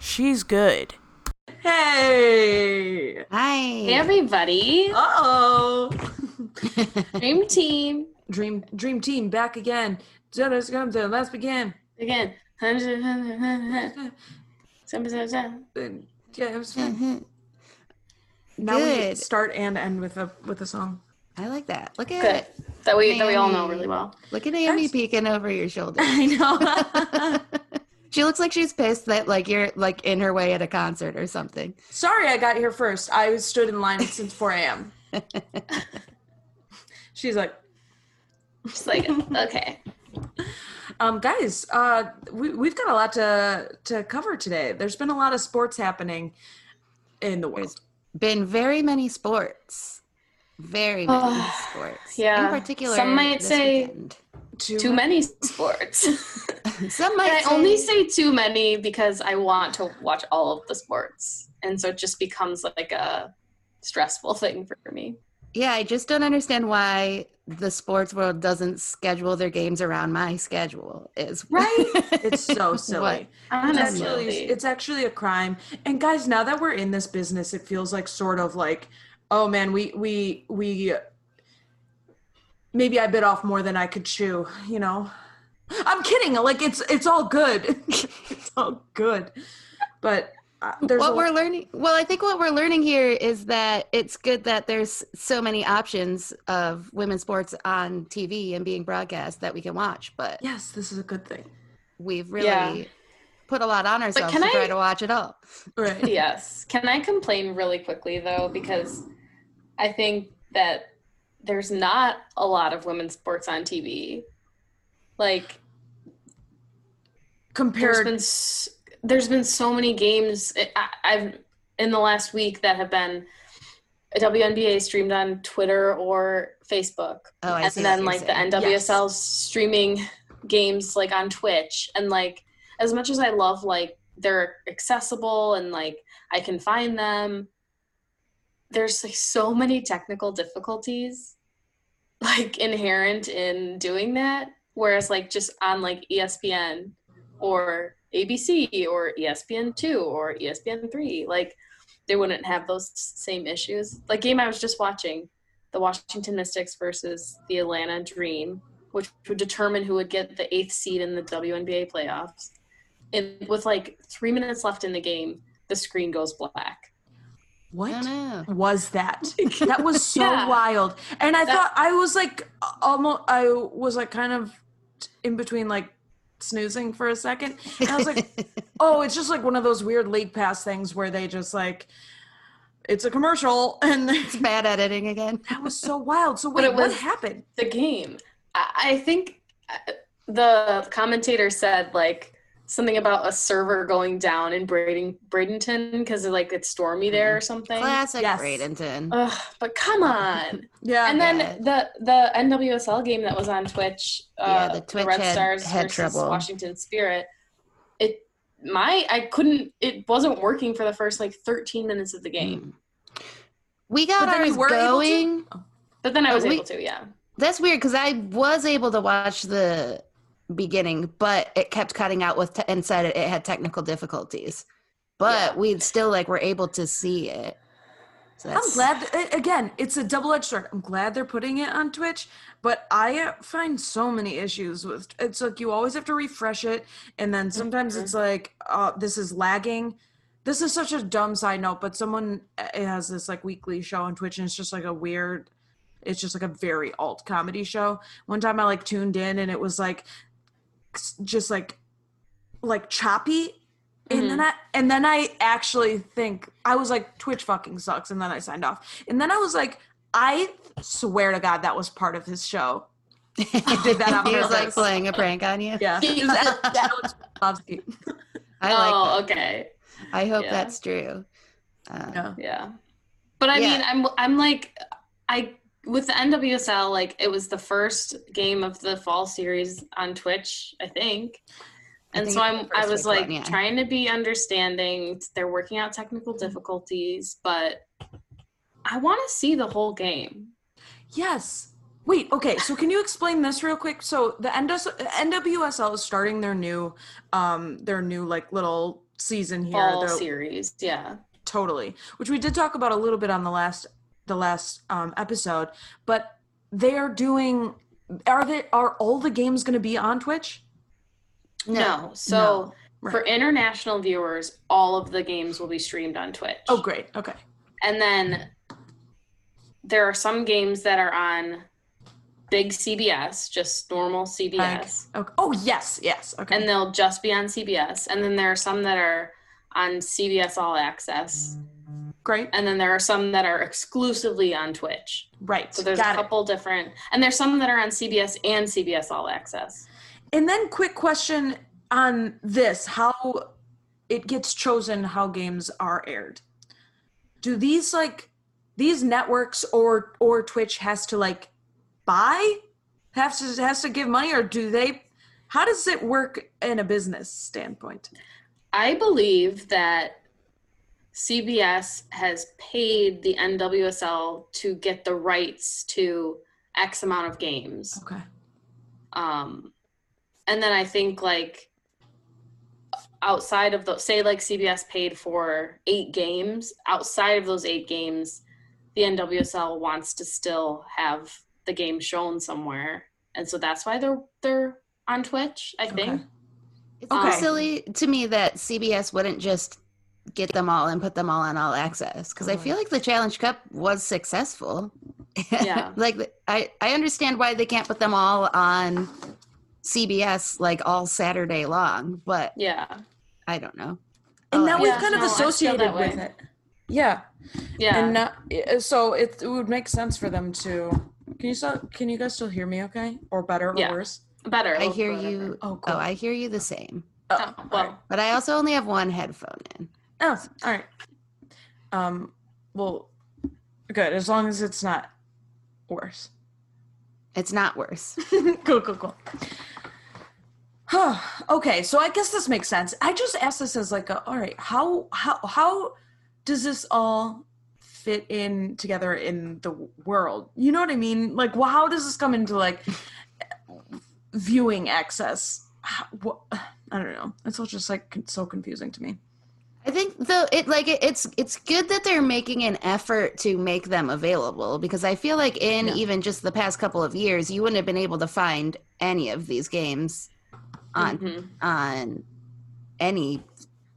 She's good. Hey. Hi. Hey everybody, Uh-oh. Dream Team Dream Dream Team back again. Let's begin. again. Yeah, it was fun. Now we start and end with a with a song. I like that. Look at Good. it. That we that we all know really well. Look at Amy Guys. peeking over your shoulder. I know. she looks like she's pissed that like you're like in her way at a concert or something. Sorry I got here first. I stood in line since 4 a.m. She's like, Just like okay. um, guys, uh, we, we've got a lot to, to cover today. There's been a lot of sports happening in the world. Been very many sports. Very ah, many Oh, sports. yeah. In particular, Some might this say- weekend. Too many sports. Some But might I say, only say too many because I want to watch all of the sports, and so it just becomes like a stressful thing for me. Yeah, I just don't understand why the sports world doesn't schedule their games around my schedule. Is Right? It's so silly. It's Honestly, actually, it's actually a crime. And guys, now that we're in this business, it feels like sort of like, oh man, we we we maybe I bit off more than I could chew, you know. I'm kidding. Like it's it's all good. it's all good. But uh, what a, we're learning well i think what we're learning here is that it's good that there's so many options of women's sports on tv and being broadcast that we can watch but yes, this is a good thing. we've really Yeah. put a lot on ourselves can to try to watch it all Right. yes. Can I complain really quickly though? Because I think that there's not a lot of women's sports on TV. Like there's Compared been s- there's been so many games eh, I, I've in the last week that have been WNBA streamed on Twitter or Facebook, oh i and then like the. NWSL streaming games like on Twitch, and like as much as I love like they're accessible and like I can find them, there's like so many technical difficulties like inherent in doing that. Whereas like just on like ESPN or ABC or E ESPN two or E ESPN three, like they wouldn't have those same issues. Like game I was just watching, the Washington Mystics versus the Atlanta Dream, which would determine who would get the eighth seed in the WNBA playoffs. And with like three minutes left in the game, the screen goes black. What? I don't know. was that? That was so Yeah. wild. And I That- thought I was like almost I was like kind of in between like snoozing for a second. And I was like, oh, it's just like one of those weird league pass things where they just like it's a commercial and it's bad editing again that was so wild. So But wait, it what happened? The game. I, I think uh, the commentator said like something about a server going down in Braden, Bradenton because like it's stormy there or something. classic Yes. bradenton Ugh, but come on. Yeah. and then bad. the the NWSL game that was on Twitch, uh, Yeah, the Twitch Red had- Stars had versus trouble. Washington Spirit. It my I couldn't. It wasn't working for the first like 13 minutes of the game, Mm. we got But then you ours were able to? going but then I was we- able to. Yeah, That's weird because I was able to watch the beginning, but it kept cutting out with te- and said it had technical difficulties. But Yeah. we still like were able to see it. So I'm glad that, again, it's a double-edged sword. I'm glad they're putting it on Twitch, but I uh, find so many issues with it's like you always have to refresh it and then sometimes Mhm. it's like uh, this is lagging. This is such a dumb side note, but someone uh, has this like weekly show on Twitch and it's just like a weird it's just like a very alt comedy show. One time I like tuned in and it was like just like like choppy and then I and then I actually think I was like Twitch fucking sucks and then I signed off. And then I was like I swear to god that was part of his show. He did that on he was like playing a prank on you. Yeah. It was that, that was Bobsky. I like oh, that. okay. I hope Yeah. that's true. Um, Yeah. Yeah. But I Yeah. mean, I'm I'm like I with the NWSL like it was the first game of the fall series on Twitch, I think. I And think so I'm I was like one, yeah. trying to be understanding. They're working out technical difficulties, but I want to see the whole game. Yes. Wait, okay. So can you explain this real quick? So the NWS NWSL is starting their new, um, their new like little season here. Fall the- series. Yeah. totally which we did talk about a little bit on the last the last um episode but they are doing are they are all the games going to be on twitch No. So No. Right. for international viewers, all of the games will be streamed on Twitch. oh great okay And then there are some games that are on big CBS, just normal CBS. okay oh yes yes okay and they'll just be on CBS. And then there are some that are on CBS All Access. Great And then there are some that are exclusively on Twitch. right So there's got a it. couple different, and there's some that are on CBS and CBS All Access. and then quick question on this how it gets chosen how games are aired do these like these networks or or twitch has to like buy has to has to give money or do they how does it work in a business standpoint I believe that CBS has paid the NWSL to get the rights to X amount of games. okay Um, and then I think like outside of the say like CBS paid for eight games, outside of those eight games, the NWSL wants to still have the game shown somewhere. And so that's why they're they're on Twitch, I think. Okay. It's Okay. so silly to me that CBS wouldn't just get them all and put them all on all access because I mm. feel like the Challenge Cup was successful. Yeah. like I I understand why they can't put them all on CBS like all Saturday long, but Yeah. I don't know. and Oh, now we've Yeah, kind of no, I associated with it yeah Yeah. and now, eh, so it, it would make sense for them to can you still can you guys still hear me okay or better or Yeah. worse Better. I hear go whatever. you. oh cool Oh, I hear you the same. oh, Oh, well, right. But I also only have one headphone in. Oh all right. Um well good as long as it's not worse. It's not worse. cool cool cool. Okay so i guess this makes sense. I just asked this as like a, all right how how how does this all fit in together in the world? You know what i mean? Like well, how does this come into like viewing access? How, what, i don't know. It's all just like so confusing to me I think though it like it, it's it's good that they're making an effort to make them available because I feel like in Yeah. even just the past couple of years you wouldn't have been able to find any of these games on mhm. on any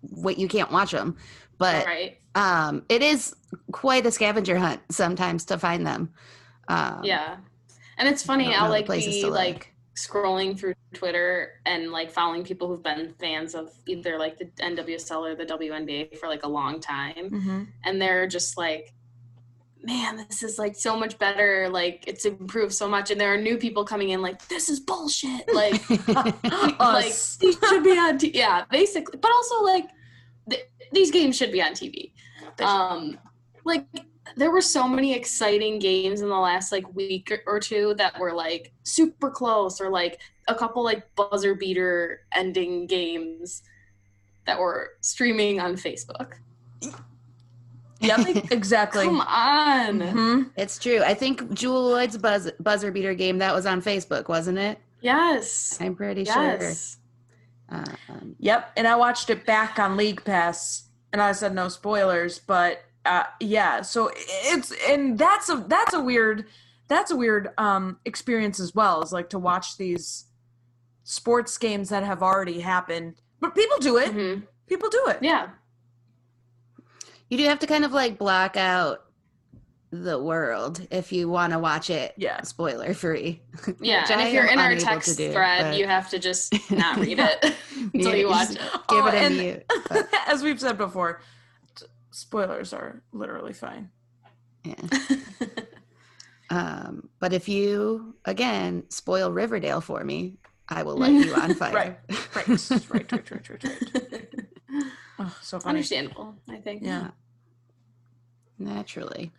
what you can't watch them but right. um it is quite a scavenger hunt sometimes to find them um Yeah. And it's funny, I'll like places be to like scrolling through Twitter and like following people who've been fans of either like the NWSL or the WNBA for like a long time. mm-hmm. And they're just like, man, this is like so much better. Like it's improved so much. And there are new people coming in like, this is bullshit. Like, like these should be on TV. Yeah, basically. But also like th- these games should be on TV. Um, like there were so many exciting games in the last like week or two that were like super close or like a couple like buzzer beater ending games that were streaming on Facebook. yep exactly Come on. Mhm. it's true I think Jewel Lloyd's buzz, buzzer beater game that was on Facebook wasn't it Yes. I'm pretty Yes. sure um, Yep, and I watched it back on League Pass, and I said no spoilers, but uh, yeah, so it's and that's a that's a weird that's a weird um, experience as well. Is like to watch these sports games that have already happened, but people do it. Mhm. People do it. Yeah. You do have to kind of like block out the world if you want to watch it Yeah. spoiler free. Yeah. And if you're in our text do, thread, but- you have to just not read it until you watch it. Give Oh, it a and- mute. but, As we've said before, t- spoilers are literally fine. yeah. Um, but if you again spoil Riverdale for me, I will light you on fire. Right, right, right, right, right, right, right. Oh, so funny. Understandable, I think. Yeah. Naturally.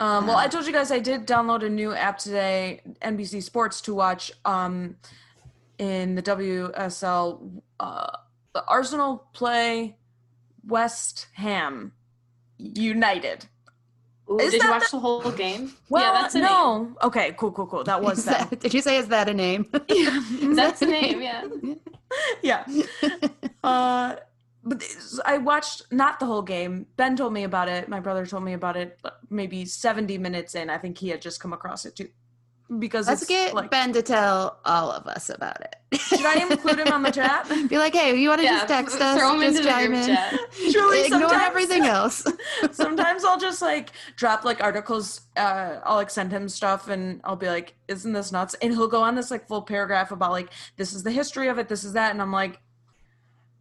Um, well, I told you guys I did download a new app today, NBC Sports, to watch um, in the WSL. Uh, the Arsenal play West Ham United. Ooh, did you watch the whole game? Well, yeah, that's a name. no. Okay, cool, cool, cool. That was that. that- did you say is that a name? yeah. That's the name. Yeah. yeah. Uh, but I watched not the whole game. Ben told me about it. My brother told me about it. Maybe seventy minutes in, I think he had just come across it too. Because Let's it's get like, Ben to tell all of us about it. should I include him on the chat? Be like, hey, you want to Yeah, just text th- us? throw 'em just into the chime group in. chat. Truly, Ignore everything else. Sometimes I'll just like drop like articles. Uh, I'll like send him stuff, and I'll be like, "Isn't this nuts?" And he'll go on this like full paragraph about like this is the history of it, this is that, and I'm like,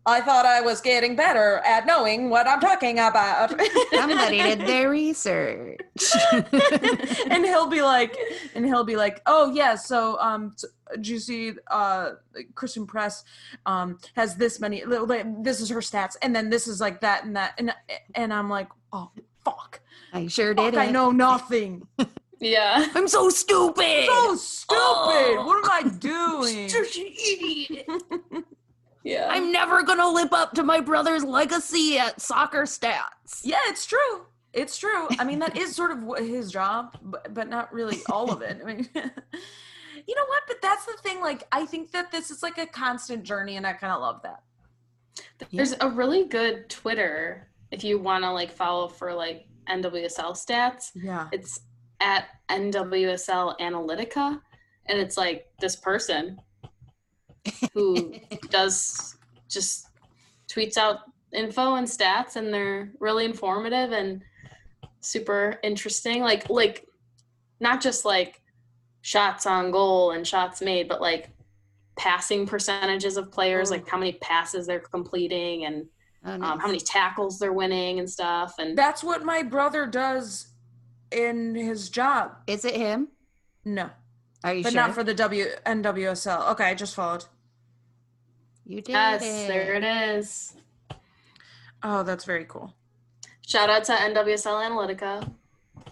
I thought I was getting better at knowing what I'm talking about. Somebody did their research. and he'll be like, and he'll be like, oh yeah, so um, so, do you see uh, Christen Press um has this many? li- li- This is her stats, and then this is like that and that, and and I'm like, oh fuck, I sure fuck did I it. know nothing. Yeah. I'm so stupid. so stupid. Oh. What am I doing? Such an idiot. Yeah. I'm never gonna live up to my brother's legacy at soccer stats. Yeah, it's true. It's true. I mean, that is sort of his job, but, but not really all of it. I mean, you know what? But that's the thing. Like, I think that this is like a constant journey, and I kind of love that. There's a really good Twitter if you want to like follow for like NWSL stats. Yeah. It's at NWSL Analytica, and it's like this person who does just tweets out info and stats, and they're really informative and super interesting. Like like not just like shots on goal and shots made, but like passing percentages of players, like how many passes they're completing and Oh, um, how many tackles they're winning and stuff. And That's what my brother does in his job. Is it him? No, Are you but sure? not for the W NWSL. Okay, I just followed. You did yes, it. there it is. Oh, that's very cool. Shout out to NWSL Analytica.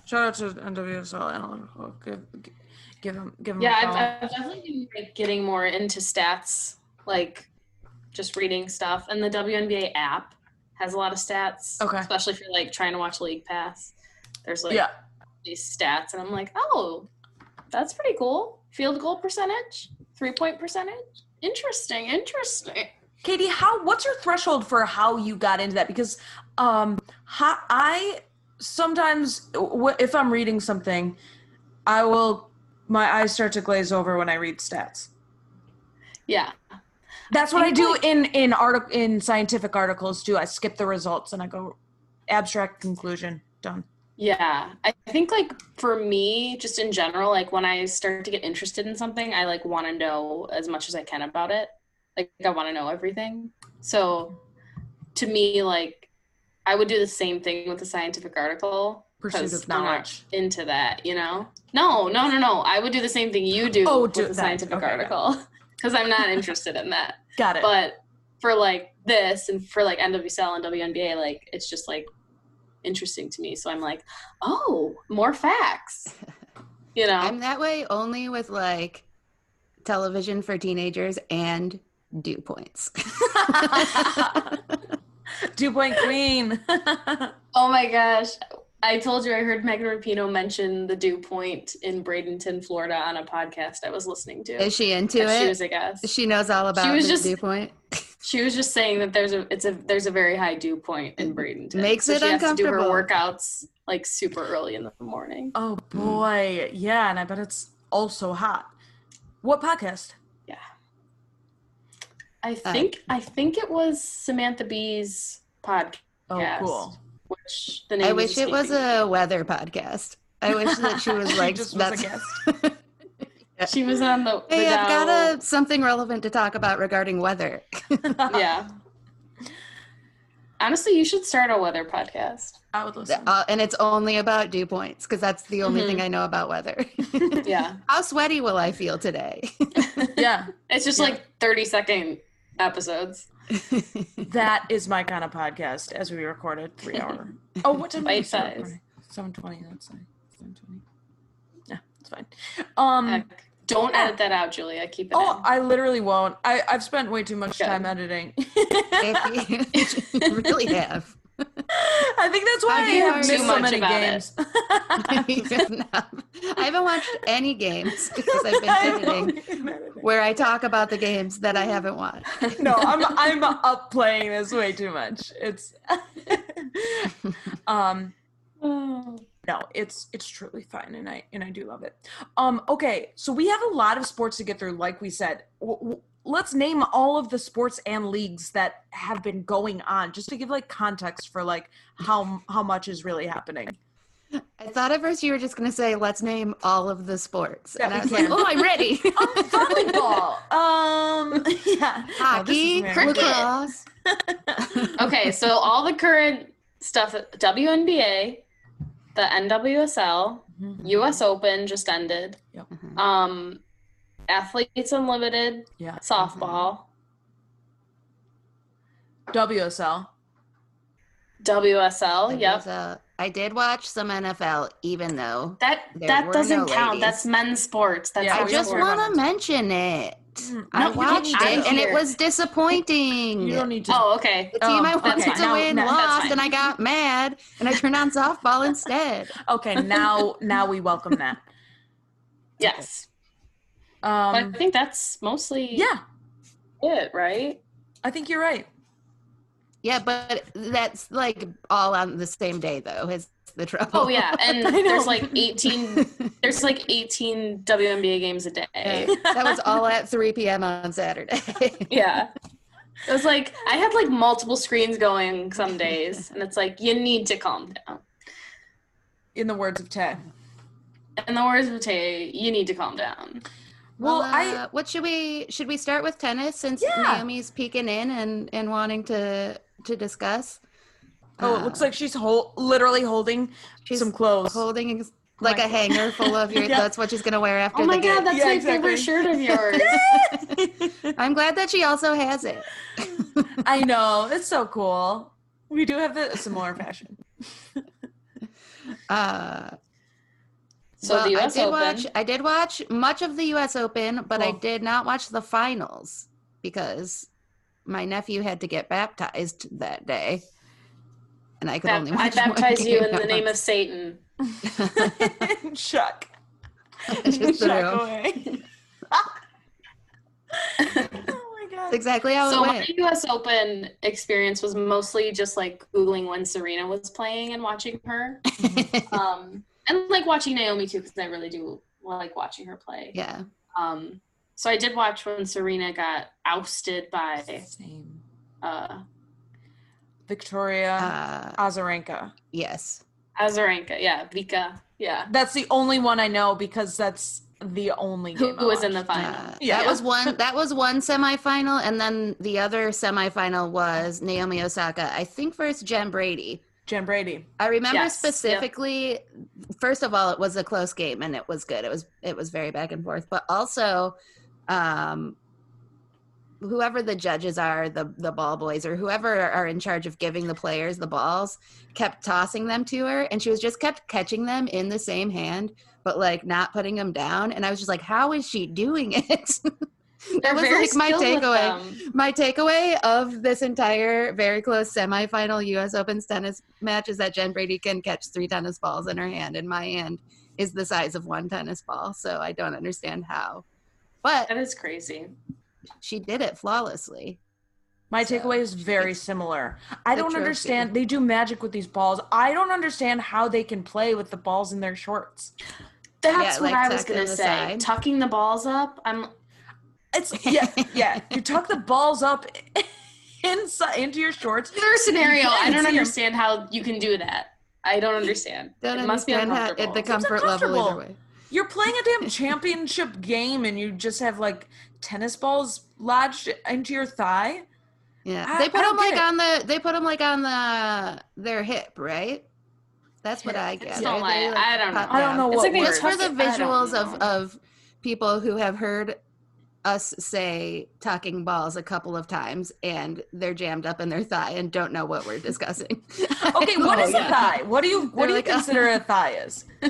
Shout out to NWSL Analytical. Give, give him, give them. Yeah, a I've. I've definitely been like, getting more into stats, like just reading stuff. And the WNBA app has a lot of stats. Okay. Especially if you're like trying to watch League Pass. There's like yeah. these stats, and I'm like, oh, that's pretty cool. Field goal percentage, three point percentage. Interesting, interesting. Katie, how what's your threshold for how you got into that? Because um, how, I sometimes if I'm reading something, I will my eyes start to glaze over when I read stats. Yeah. That's what I do like- in in artic- in scientific articles too. I skip the results and I go abstract conclusion done. Yeah, I think like for me, just in general, like when I start to get interested in something, I like want to know as much as I can about it. Like I want to know everything. So to me, like I would do the same thing with a scientific article. Pursuit 'cause of I'm not knowledge. into that, you know? No, no, no, no. I would do the same thing you do Oh, with do the that. scientific Okay, article because I'm not interested in that. Got it. But for like this and for like NWSL and WNBA, like it's just like interesting to me. So I'm like, oh, more facts. You know? I'm that way only with like television for teenagers and dew points. dew point queen. oh my gosh. I told you I heard Megan Rapinoe mention the dew point in Bradenton, Florida on a podcast I was listening to. Is she into That she was a guest. She knows all about she was the just- dew point. She was just saying that there's a it's a there's a very high dew point in Bradenton. Makes so it she has to do her workouts like super early in the morning. oh boy, yeah, and I bet it's also hot. What podcast? Yeah, I uh, think I think it was Samantha B's podcast. Oh, cool. Which the name I wish it was a weather podcast. I wish that she was She like just was a that's She was on the. the Hey, I've got a something relevant to talk about regarding weather. Yeah. Honestly, you should start a weather podcast. I would listen. Uh, and it's only about dew points because that's the only thing I know about weather. Yeah. How sweaty will I feel today? yeah, It's just Yeah. like 30 second episodes. That is my kind of podcast. As we recorded three hour. Oh, what time? Bite size. Seven twenty. That's fine. Seven twenty. Yeah, it's fine. Um. Heck, Don't yeah. edit that out, Julia. Keep it Oh, in. I literally won't. I I've spent way too much Good. time editing. You you really have. I think that's why I I've missed so many games. I haven't watched any games because I've been editing where I talk about the games that I haven't watched. no, I'm I'm up playing this way too much. It's um no, it's it's truly fine and I and I do love it. Um okay, so we have a lot of sports to get through like we said. W- w- let's name all of the sports and leagues that have been going on just to give like context for like how how much is really happening. I thought at first you were just going to say, let's name all of the sports. Yeah, and I we was like, oh, I'm ready. Um, volleyball. um yeah. No, this Hockey, very- lacrosse. Okay, so all the current stuff WNBA, the NWSL, Mhm. US Open just ended. Mhm. Um Athletes Unlimited, Yeah. softball, WSL. WSL, There yep. was a- I did watch some NFL, even though That There that were doesn't no count. ladies. That's men's sports. That's Yeah, I just want to mention it. Mm, I no, you don't watched it, to. and it was disappointing. You don't need to. Oh, okay. The team I Oh, wanted okay. to Now- win now- lost, and I got mad, and I turned on softball instead. Okay, now now we welcome that. Yes. But I Um think that's mostly yeah, it, right? I think you're right. Yeah, but that's like all on the same day, though. Is the trouble? Oh yeah, and there's like 18 there's like 18 WNBA games a day. that was all at 3 p.m. on Saturday. Yeah. It was like I had like multiple screens going some days, and it's like you need to calm down. In the words of Tay. In the words of Tay, you need to calm down. Well, Well, I uh, what should we should we start with tennis since Yeah. Naomi's peeking in and and wanting to to discuss? oh, it looks Uh, like she's hol- literally holding she's some clothes. holding ex- like a hanger full of your. Yeah. That's what she's gonna wear after Oh my the god, game. that's Yeah, my exactly. favorite shirt of yours. I'm glad that she also has it. I know it's so cool. We do have the similar fashion. Uh, So well, the I did Open. watch. I did watch much of the U.S. Open, but I did not watch the finals because my nephew had to get baptized that day, and I could Bap- only watch. one baptize you in the name of. Satan. Chuck. Just Chuck away. oh my god. That's exactly how So it my. US Open experience was mostly just like googling when Serena was playing and watching her, um, and like watching Naomi too because I really do like watching her play. yeah. Um, so I did watch when Serena got ousted by Same. uh, Victoria Uh, Azarenka. yes. Azarenka. Yeah, Vika. Yeah, That's the only one I know because that's the only who, game. who I was in the final? Uh, Yeah. That was one. That was one semifinal, and then the other semifinal was Naomi Osaka. I think versus Jen Brady. Jen Brady. I remember Yes, yep. specifically. First of all, it was a close game, and it was good. It was it was very back and forth. But also, um, whoever the judges are, the the ball boys or whoever are in charge of giving the players the balls, kept tossing them to her, and she was just kept catching them in the same hand, but like not putting them down. And I was just like, how is she doing it? They're was, like, my takeaway. My takeaway of this entire very close semifinal U.S. Open tennis match is that Jen Brady can catch three tennis balls in her hand, and my hand is the size of one tennis ball. So I don't understand how, but That is crazy. she did it flawlessly. My So, takeaway is very similar. I don't trophy. understand. They do magic with these balls. I don't understand how they can play with the balls in their shorts. That's Yeah, what like I was gonna say. side. Tucking the balls up. I'm It's yeah, yeah. You tuck the balls up inside into your shorts. Either scenario, I don't understand how you can do that. I don't understand. Don't it must be understand how uncomfortable. it, the comfort level either uncomfortable. way. You're playing a damn championship game and you just have like tennis balls lodged into your thigh. Yeah, I- they put don't them like it. on the they put them like on the their hip, right? That's what Hip. I It's get. don't They, like- like, I don't know. I don't know It's what like they just for the it- I don't visuals of of people who have heard us say tucking balls a couple of times and they're jammed up in their thigh and don't know what we're discussing. Okay, what Oh, is yeah. a thigh? What do you what They're do you like, uh, consider a thigh is?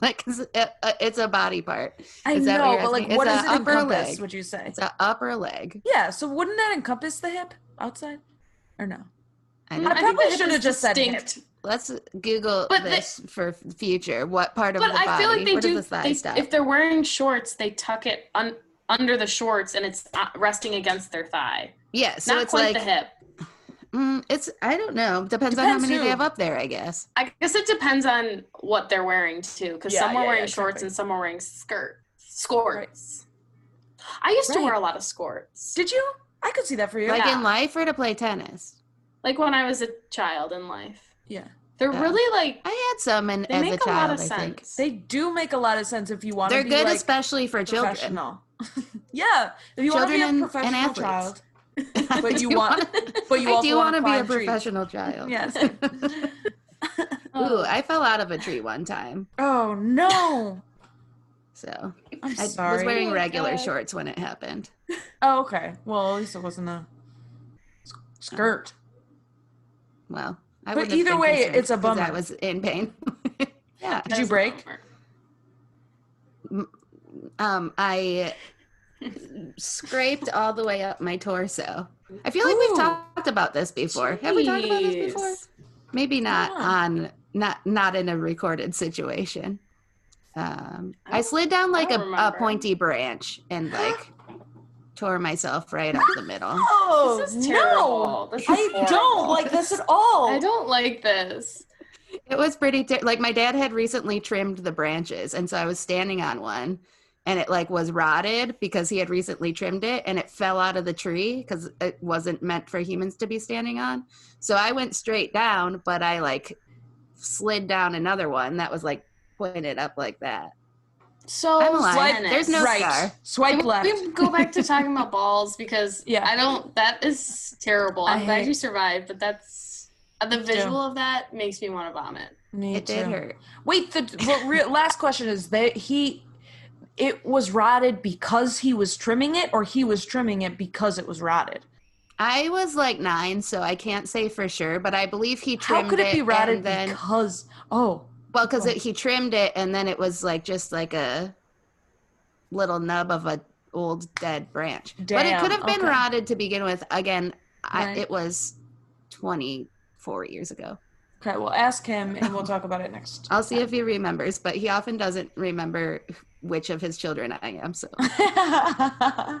like it's a, it's a body part. I Is that what know, but like what It's does it upper encompass, leg. would you say? It's an upper leg. Yeah, so wouldn't that encompass the hip outside? Or no? I I don't, I think probably should have is just said hip. Distinct. let's Google But they- this for future. What part of But the body? I feel like they Where does do. the thigh They, stop? if they're wearing shorts, they tuck it un, under the shorts, and it's uh, resting against their thigh. yeah, so Not it's quite like the hip. mm, it's. I don't know. Depends, on how many who. they have up there. I guess. I guess it depends on what they're wearing too, because Yeah, some are yeah, wearing yeah, shorts exactly. and some are wearing skirt skirts. I used to wear a lot of skirts, Did you? I could see that for you. Like Yeah. in life or to play tennis. like when I was a child in life. Yeah. They're Yeah. really like I had some in, they as make a a, lot child. I think sense. They do make a lot of sense if you want to they're be good, like especially for children. yeah, if you want to be a and- and athletes. child, but you want, but you I do want to be a professional child. Yes. Ooh, I fell out of a tree one time. Oh no! So I'm I sorry. was wearing Oh regular shorts when it happened. Oh, okay. Well, at least it wasn't a skirt. Well, I But either way, concerned it's a 'cause I bummer. was in pain. yeah. Did you break? Um, I scraped all the way up my torso. I feel like we've talked about this before. Have we talked about this before? Maybe not Yeah. on not not in a recorded situation. Um, I I slid down like a, a pointy branch and like tore myself right up the middle. Oh This is terrible. This is I don't like this at all. I don't like this. It was pretty ter- like my dad had recently trimmed the branches, and so I was standing on one, and it like was rotted because he had recently trimmed it, and it fell out of the tree because it wasn't meant for humans to be standing on. So I went straight down, but I like slid down another one that was like pointed up like that. So I'm alive. tennis. There's no right. scar. Swipe Can left. we go back to talking about balls because Yeah. I don't. That is terrible. I I'm glad hate- you survived, but that's uh, the too. visual of that makes me want to vomit. Me It did too. hurt. Wait, the but re- last question is that he it was rotted because he was trimming it or he was trimming it because it was rotted. I was like nine, so I can't say for sure, but I believe he trimmed it. How could it be rotted then because oh, Well, because Oh. he trimmed it, and then it was like just like a little nub of a old dead branch. but it could have been okay. rotted to begin with. Again, I, Right. it was twenty four years ago. okay, we'll ask him and we'll talk about it next. I'll see if he remembers, but he often doesn't remember which of his children I am. So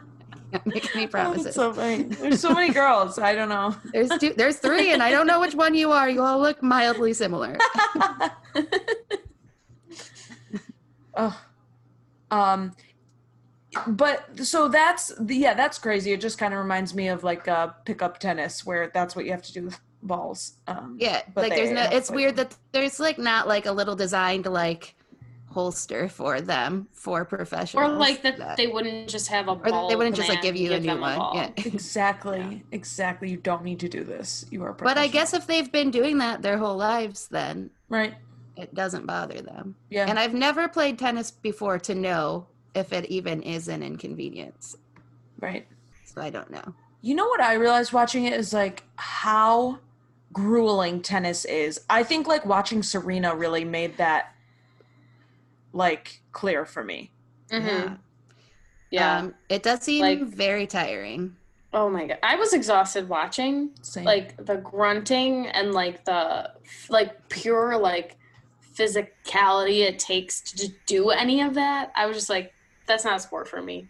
can't make any that's promises. so funny. There's so many girls. I don't know. there's two, there's three, and I don't know which one you are. You all look mildly similar. oh. Um but so that's the yeah, that's crazy. It just kind of reminds me of like uh pickup tennis where that's what you have to do with balls. Um Yeah, But like there's no. It's like- weird that there's like not like a little designed like holster for them for professionals. Or like that, they wouldn't just have a or they wouldn't just like give you a new one. ball. Yeah. Exactly. Exactly. You don't need to do this. You are But I guess if they've been doing that their whole lives, then right. it doesn't bother them. Yeah. And I've never played tennis before to know if it even is an inconvenience. right. So I don't know. You know what I realized watching it is like how grueling tennis is. I think like watching Serena really made that like clear for me. Mhm. Yeah. Um, it does seem Like- very tiring. oh my god, I was exhausted watching. Same. Like the grunting and like the like pure like physicality it takes to do any of that. I was just like, that's not a sport for me.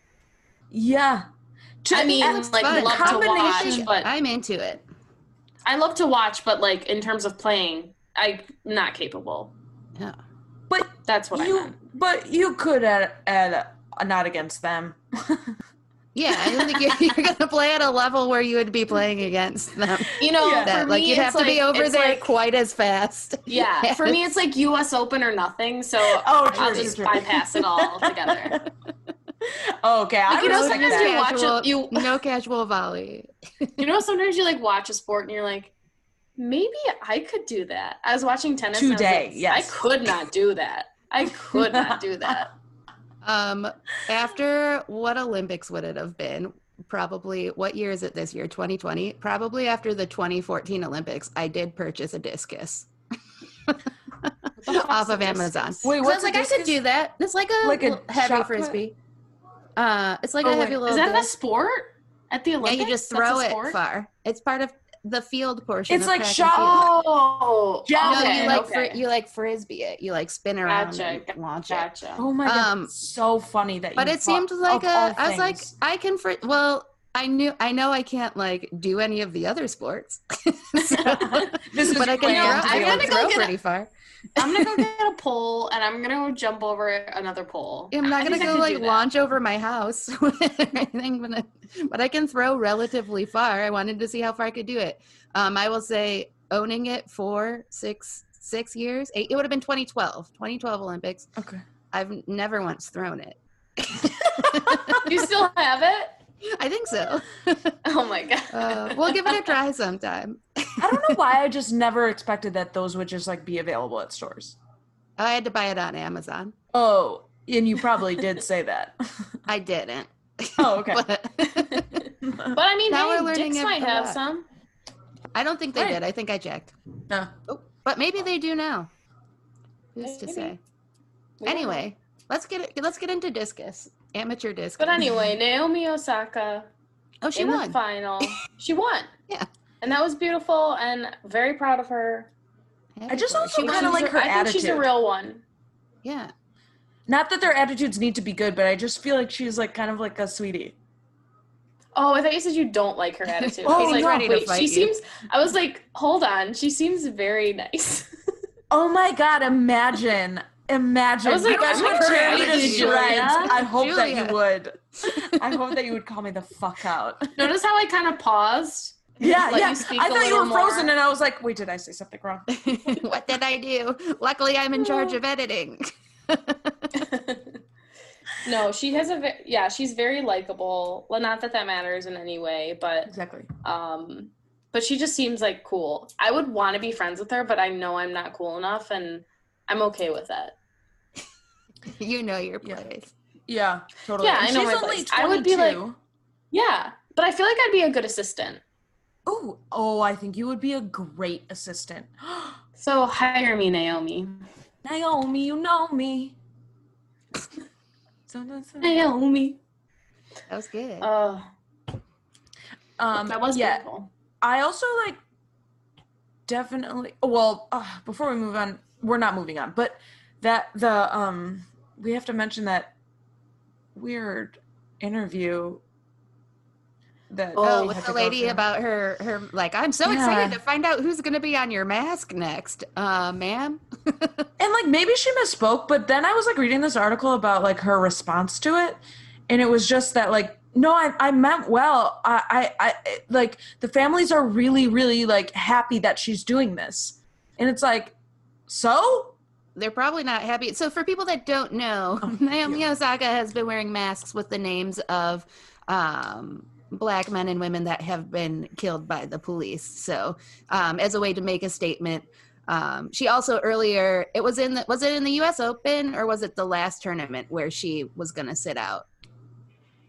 yeah. To- I mean, and like fun. love to combination- watch, but I'm into it. I love to watch, but like in terms of playing, I'm not capable. Yeah. But That's what I you meant. but you could at at uh, not against them. Yeah, I don't think you're, you're gonna play at a level where you would be playing against them. You know, Yeah. That for like me, you'd it's have to be over there like- quite as fast. Yeah, for me, it's like U.S. Open or nothing. So Oh, true, I'll just true. bypass it all together. okay, I Like, you know, respect sometimes that. you watch Casual- it- you- no casual volley. You know, sometimes you like watch a sport and you're like, maybe I could do that. I was watching tennis and I Today, like, yes. I could not do that. I could not do that. Um, after what Olympics would it have been? Probably what year is it this year? 2020. Probably after the 2014 Olympics, I did purchase a discus off of Amazon. Wait, So I what's was a like, I could do that. It's like a, Like a heavy shot put? frisbee. Uh, it's like Oh, a heavy wait. little. Is that a disc. sport at the Olympics, Yeah, Olympics? you just throw it far. It's part of. The field portion. It's of like track and shot- Oh, Yeah, No, okay, you like okay. fri- you like frisbee it. You like spin around Gotcha, and ga- launch it. Oh my god, Um, so funny that. But you it seemed like a. I a. all was like. I can. Fr- well, I knew. I know I can't like do any of the other sports. So- This is but I can planned throw, I'm I gonna can go throw get a- pretty far. I'm gonna go get a pole and I'm gonna go jump over another pole. I'm I not gonna go like launch over my house or anything, but I, but I can throw relatively far. I wanted to see how far I could do it. Um, I will say owning it for six six years. Eight, it would have been 2012, 2012 Olympics. Okay. I've never once thrown it. You still have it? I think so. Oh my god. Uh, we'll give it a try sometime. I don't know why I just never expected that those would just like be available at stores. I had to buy it on Amazon. Oh, and you probably did say that. I didn't. Oh, okay. But But I mean, Now hey, we're learning Dick's might have lot. some. I don't think they Right. did. I think I checked. No. But maybe they do now. Who's to say? We. Anyway, let's get it, let's get into discus, amateur disc. But anyway, Naomi Osaka oh, she in the won. final. She won. Yeah. And that was beautiful and very proud of her. I just Happy for her. also kinda like her I think she's a real one. Yeah, Not that their attitudes need to be good, but I just feel like she's like kind of like a sweetie. Oh, I thought you said you don't like her attitude. I Oh, was like, no. Wait, she you. seems. I was like, hold on, she seems very nice. Oh my god, imagine. Imagine. I was you like, guys I'm would like tear me to attitude, shreds. Julia. I hope that you would. I hope that you would call me the fuck out. Notice how I kind of paused. Yeah, Let yeah. you speak I a thought you were little frozen, and I was like, "Wait, did I say something wrong?" what did I do? Luckily, I'm in charge of editing. no, she has a ve- yeah. She's very likable. Well, not that that matters in any way, but Exactly. um, but she just seems like cool. I would want to be friends with her, but I know I'm not cool enough, and I'm okay with that. you know your place. Yeah, totally. Yeah, And I know she's my only place. I would be like- Yeah, but I feel like I'd be a good assistant. oh, oh, I think you would be a great assistant. So hire me, Naomi. Naomi, you know me. Naomi. That was good. Uh, um, that was yeah. beautiful. I also like definitely. Well, uh, before we move on, we're not moving on, but that the um we have to mention that weird interview that Oh, with the lady about her her like I'm so excited to find out who's gonna be on your mask next, uh, ma'am. and like maybe she misspoke but then i was like reading this article about like her response to it and it was just that like no i, I meant well. I, I i like the families are really really like happy that she's doing this. And it's like so They're probably not happy. So for people that don't know, Oh, Naomi Osaka has been wearing masks with the names of um, black men and women that have been killed by the police. So um, as a way to make a statement. Um, she also earlier it was in the was it in the U.S. Open or was it the last tournament where she was going to sit out?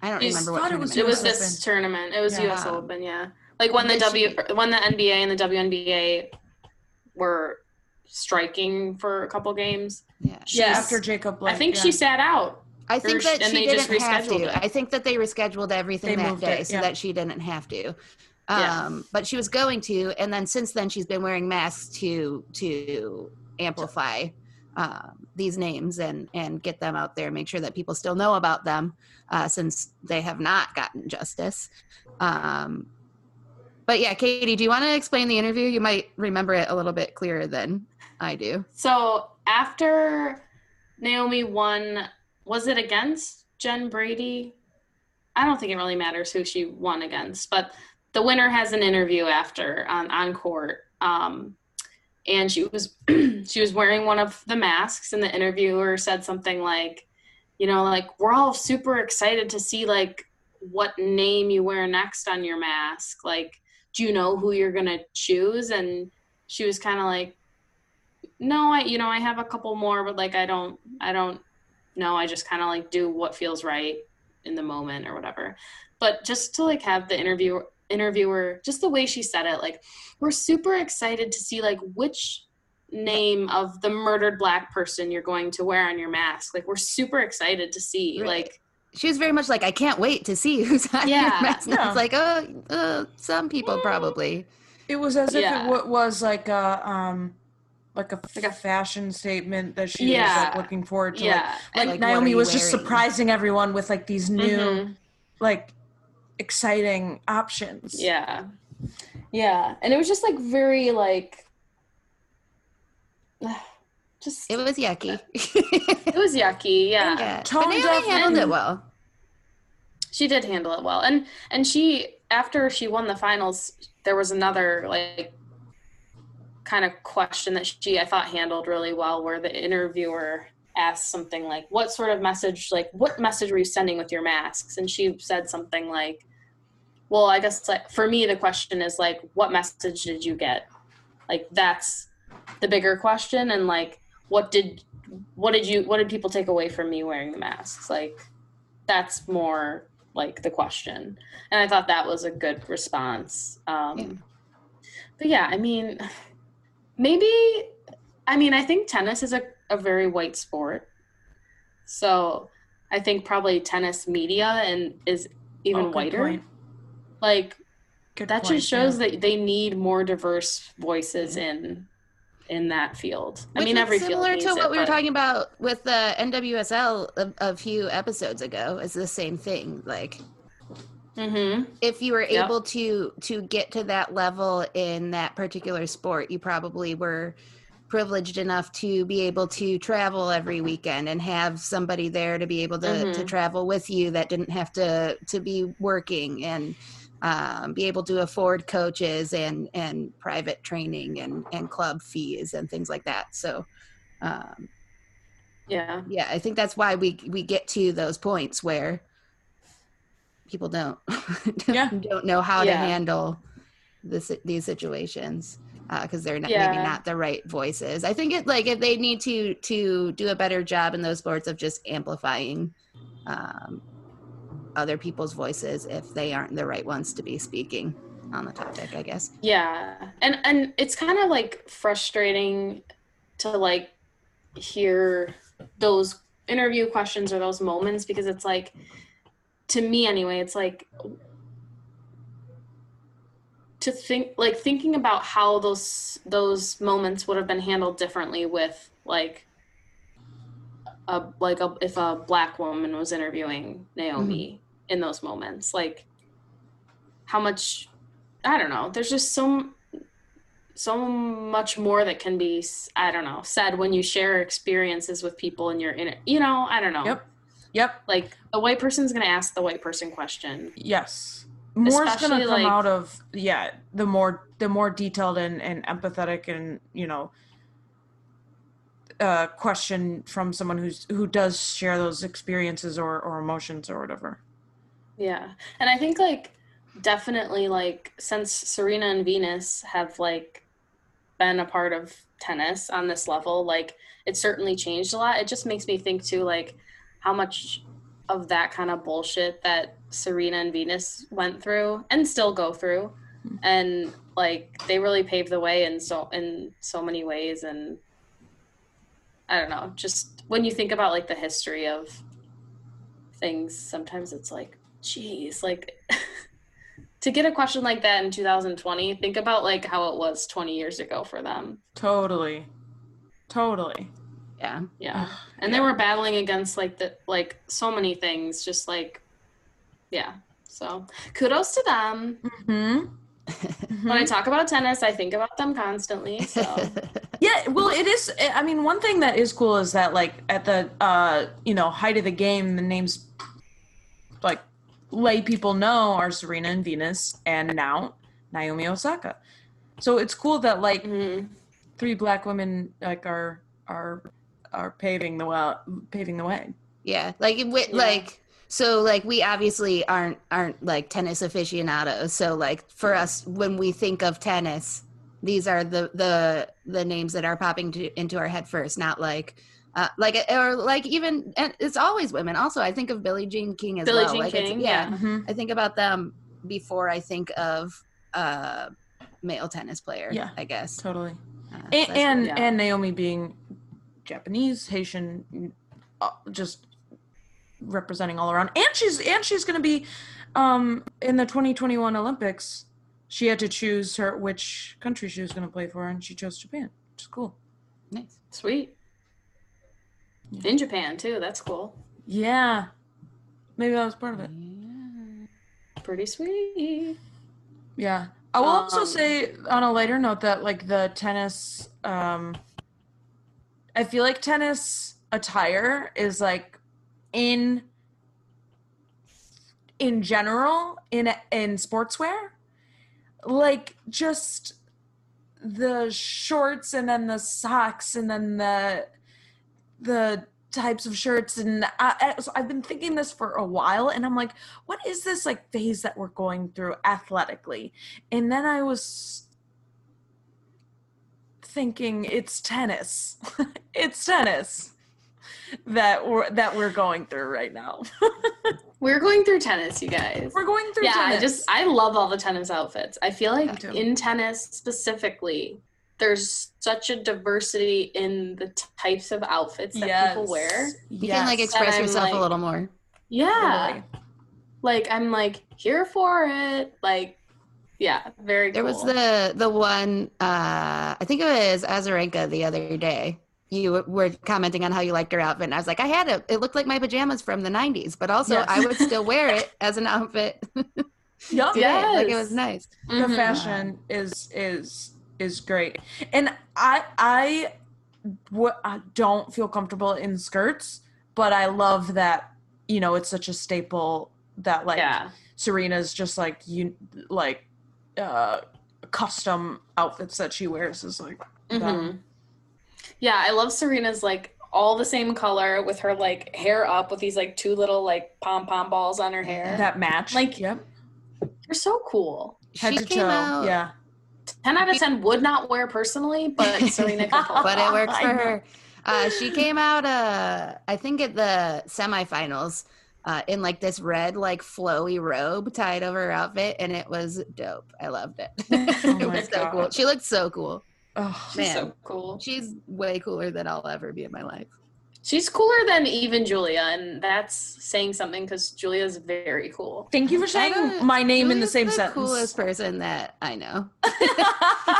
I don't She's- remember what thought it was tournament It was this Open. tournament. It was Yeah. U.S. Open, yeah. Like when the Did she- W, when the NBA and the WNBA were striking for a couple games. Yeah. yeah She's- after jacob Blake, I think yeah. she sat out. I think that and she didn't have to. it. I think that they rescheduled everything They that day it, so that she didn't have to. Yeah. Um, but she was going to, and then since then she's been wearing masks to to amplify um, these names and and get them out there, make sure that people still know about them, uh, since they have not gotten justice. Um, but yeah, Katie, do you want to explain the interview? You might remember it a little bit clearer than I do. So after Naomi won, was it against Jen Brady? I don't think it really matters who she won against, but the winner has an interview after on on court. Um, and she was she was wearing one of the masks, and the interviewer said something like, you know, like we're all super excited to see like what name you wear next on your mask. Like, do you know who you're gonna choose? And she was kind of like, no i you know i have a couple more but like i don't i don't know i just kind of like do what feels right in the moment or whatever but just to like have the interviewer interviewer just the way she said it like we're super excited to see like which name of the murdered black person you're going to wear on your mask like we're super excited to see Right. like She was very much like, I can't wait to see who's on Yeah, your mask. Yeah. was like, oh, uh, some people Yeah. probably. It was as if Yeah. it w- was like a um, like a Like a- fashion statement that she was like looking forward to. Like, Yeah. like, Like, what Naomi you was just surprising everyone with like these new Mhm. like exciting options. Yeah. Yeah. And it was just like very like just It was yucky. it was yucky, yeah. yeah. Tone But Naomi handled it well. She did handle it well. And and she after she won the finals, there was another like kind of question that she I thought handled really well where the interviewer asked something like what sort of message like what message were you sending with your masks? And she said something like well i guess like for me the question is like what message did you get? Like that's the bigger question and like what did what did you what did people take away from me wearing the masks? Like that's more like the question. And i thought that was a good response. Um Yeah. but yeah i mean maybe i mean i think tennis is a, a very white sport so i think probably tennis media and is even Oh, whiter point. like Good that point, just shows yeah. that they need more diverse voices mm-hmm. in in that field i mean every similar needs to it, what we were talking about with the NWSL a, a few episodes ago. It's the same thing. Like Mhm. if you were Yep. able to to get to that level in that particular sport, you probably were privileged enough to be able to travel every weekend and have somebody there to be able to, to Mhm. travel with you that didn't have to to be working and um, be able to afford coaches and and private training and and club fees and things like that. So um, yeah yeah, I think that's why we we get to those points where people don't Yeah. don't know how to handle this these situations because they're not, maybe not the right voices. I think it like if they need to to do a better job in those sports of just amplifying um, other people's voices if they aren't the right ones to be speaking on the topic. I guess. Yeah. And and it's kind of like frustrating to like hear those interview questions or those moments because it's like to me anyway, it's like to think like thinking about how those those moments would have been handled differently with like a like a, if a black woman was interviewing Naomi mm-hmm. in those moments like how much I don't know. There's just so so much more that can be I don't know said when you share experiences with people and you're in it. You know, I don't know. Yep. Yep. Like a white person's gonna ask the white person question. Yes. More's gonna come like- out of yeah, the more the more detailed and, and empathetic and you know uh question from someone who's who does share those experiences or, or emotions or whatever. Yeah. And I think like definitely like since Serena and Venus have like been a part of tennis on this level, like it certainly changed a lot. It just makes me think too like how much of that kind of bullshit that Serena and Venus went through and still go through and like they really paved the way in so in so many ways and I don't know, just when you think about like the history of things, sometimes it's like, geez, like to get a question like that in 2020, think about like how it was 20 years ago for them. Totally. Totally. Yeah. Yeah. And they were battling against like the like so many things, just like yeah. So kudos to them. hmm When I talk about tennis, I think about them constantly. So Yeah, well, it is. I mean, one thing that is cool is that, like, at the uh, you know height of the game, the names like lay people know are Serena and Venus, and now Naomi Osaka. So it's cool that like mhm. three black women like are are are paving the way, paving the way. Yeah, like it wi- Yeah. like so like we obviously aren't aren't like tennis aficionados. So like for us when we think of tennis, these are the the the names that are popping to, into our head first, not like uh, like or like even and it's always women. Also, I think of Billie Jean King as Billie well. Jean like King, yeah, yeah. I think about them before I think of uh male tennis player. Yeah. I guess. Totally. Uh, so And that's and, yeah. and Naomi being Japanese, Haitian, uh, just representing all around. And she's and she's going to be um in the 2021 Olympics she had to choose her which country she was going to play for, and she chose Japan, which is cool. Nice. Sweet. Yeah. In Japan too. That's cool. Yeah, maybe that was part of it. Yeah. Pretty sweet. Yeah. I will also Um, say on a lighter note that like the tennis um I feel like tennis attire is like in in general in in sportswear. Like just the shorts and then the socks and then the the types of shirts. And I, so I've been thinking this for a while and I'm like what is this like phase that we're going through athletically? And then I was thinking it's tennis it's tennis that we're that we're going through right now We're going through tennis, you guys. we're going through yeah, tennis I just I love all the tennis outfits. I feel like too. in tennis specifically, there's such a diversity in the types of outfits that people wear. You can like express yourself like- a little more. Yeah. Totally. Like I'm like here for it. Like yeah, very good. There cool. was the the one uh I think it was Azarenka the other day. You were commenting on how you liked her outfit, and I was like, I had it. It looked like my pajamas from the '90s, but also Yes. I would still wear it as an outfit. Yup. today. like it was nice. the Mhm. fashion is is is great and i i w- I don't feel comfortable in skirts but i love that you know it's such a staple that like yeah. serena's just like you like uh custom outfits that she wears is like Mhm. Yeah, I love Serena's like all the same color with her like hair up with these like two little like pom pom balls on her hair. that match Like- yep You're so cool. head she to came toe out, yeah 10 out of 10 would not wear personally, but Serena could but it works for her. Uh, she came out, uh, I think, at the semifinals uh, in like this red, like flowy robe tied over her outfit, and it was dope. I loved it. Oh it my was so cool. She looked so cool. oh, She's so cool. She's way cooler than I'll ever be in my life. She's cooler than even Julia, and that's saying something because Julia's very cool. thank you for I saying don't- my name in the same the sentence coolest person that I know.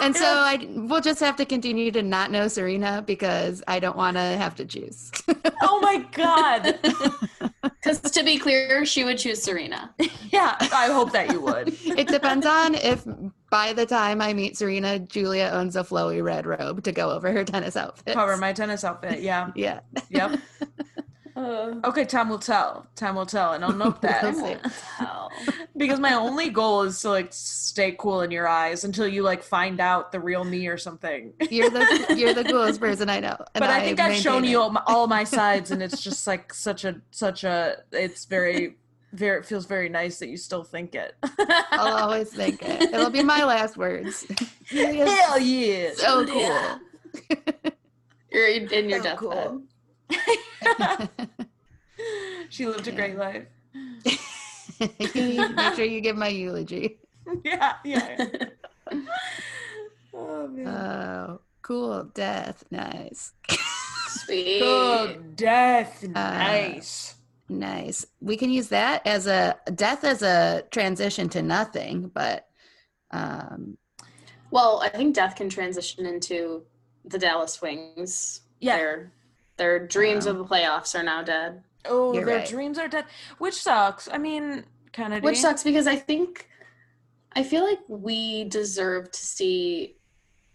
And so I will just have to continue to not know Serena because I don't want to have to choose. oh my god Because to be clear, she would choose Serena. yeah i hope that you would it depends on if by the time I meet Serena, Julia owns a flowy red robe to go over her tennis outfit. cover my tennis outfit yeah Yeah. yep Uh, Okay, time will tell. Time will tell, and I'll note that because my only goal is to like stay cool in your eyes until you like find out the real me or something. You're the you're the coolest person I know. and but I think I've shown maintain you all my, all my sides, and it's just like such a such a. It's very very. It feels very nice that you still think it. I'll always think it. It'll be my last words. Hell yeah! so cool. Yeah. You're in your So deathbed. cool. she lived a great life. Make sure you give my eulogy. Yeah, yeah. oh man. Oh, cool. Death. Nice. Sweet. Good death. Nice. Nice. We can use that as a death as a transition to nothing, but um Well, I think Death can transition into the Dallas Wings. Yeah. Their, their dreams Wow. of the playoffs are now dead. Oh, You're their right. dreams are dead, which sucks. I mean, Kennedy. Which sucks because I think I feel like we deserve to see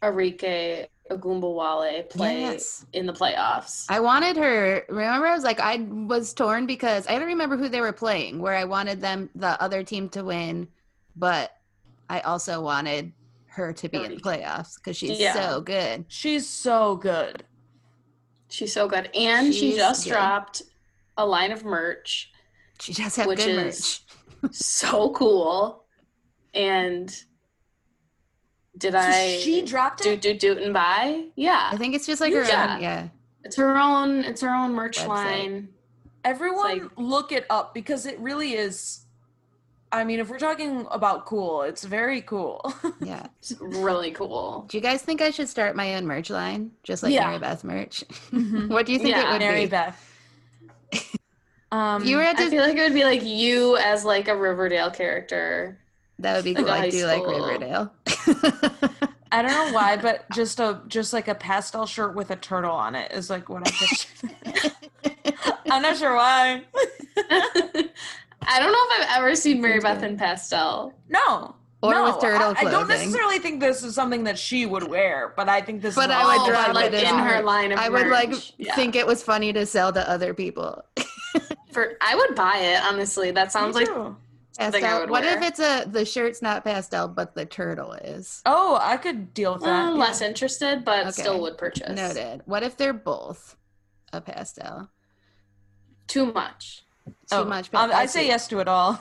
Arike Ogunbowale play yes. in the playoffs. I wanted her. Remember, I was like, I was torn because I don't remember who they were playing. Where I wanted them, the other team, to win, but I also wanted her to be in the playoffs because she's Yeah. so good. She's so good. She's so good. And she just good. dropped a line of merch. She does have Which good is- merch. so cool. And did I she dropped do it. do do and buy? Yeah. I think it's just like her Yeah. own. Yeah, It's her own it's her own merch Website. line. Everyone, like- look it up because it really is. I mean, if we're talking about cool, it's very cool. yeah. It's really cool. Do you guys think I should start my own merch line, just like Yeah. Mary Beth merch? Mhm. what do you think Yeah. it would Mary be? Beth. Um, you were at I feel like it would be like you as like a Riverdale character. That would be cool. a I high do like. Riverdale. I don't know why, but just a just like a pastel shirt with a turtle on it is like what I picture. I'm not sure why. I don't know if I've ever seen Mary Beth in pastel. No. Or no, with turtle I, I don't necessarily think this is something that she would wear, but I think this But is I would drop but, like it in in her her- line of I would like. Yeah. think it was funny to sell to other people. for I would buy it honestly. That sounds like. Something I Pastel. would What if it's a the shirt's not pastel, but the turtle is? Oh, I could deal with that. uh, yeah. less interested, but Okay. still would purchase. Noted. What if they're both a pastel? Too much. Too Oh, much. um, pastel. I say yes to it all.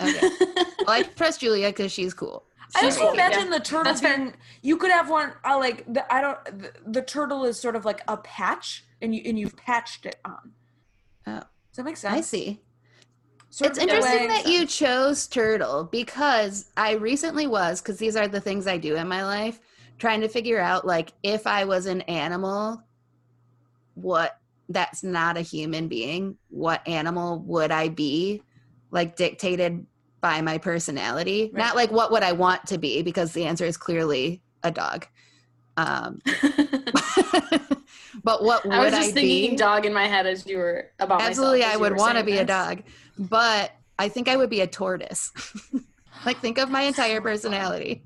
Okay. Well, I trust Julia because she's cool. I also imagine yeah. the turtle That's fair. You could have one. I like. The, I don't. The, the turtle is sort of like a patch, and you and you've patched it on. Oh. Does that make sense? I see. Sort it's of in a interesting that you chose turtle because I recently was because these are the things I do in my life, trying to figure out like if I was an animal, what that's not a human being, what animal would I be, like dictated by my personality, Right. not like what would I want to be because the answer is clearly a dog. Um, but what would I was I, just thinking be? dog in my head as you were about Absolutely, I would want to be a dog, but I think I would be a tortoise. like, think of my entire personality.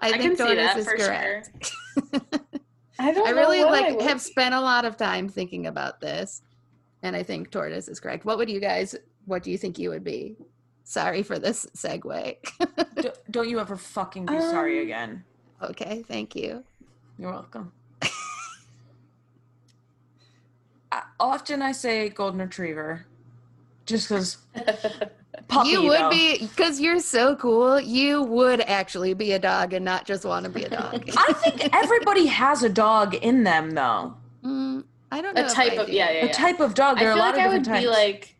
I, I think tortoise is correct. sure. I don't I really what I like would have spent a lot of time thinking about this, and I think tortoise is correct. What would you guys? What do you think you would be? Sorry for this segue. D- don't you ever fucking be sorry Um, again. okay, thank you. You're welcome. I, often I say golden retriever, just because puppy. you would though. be because you're so cool. You would actually be a dog and not just want to be a dog. I think everybody has a dog in them, though. Mm, I don't know. a type of do. yeah, yeah, A type of dog. I There are feel a lot like of I would different be like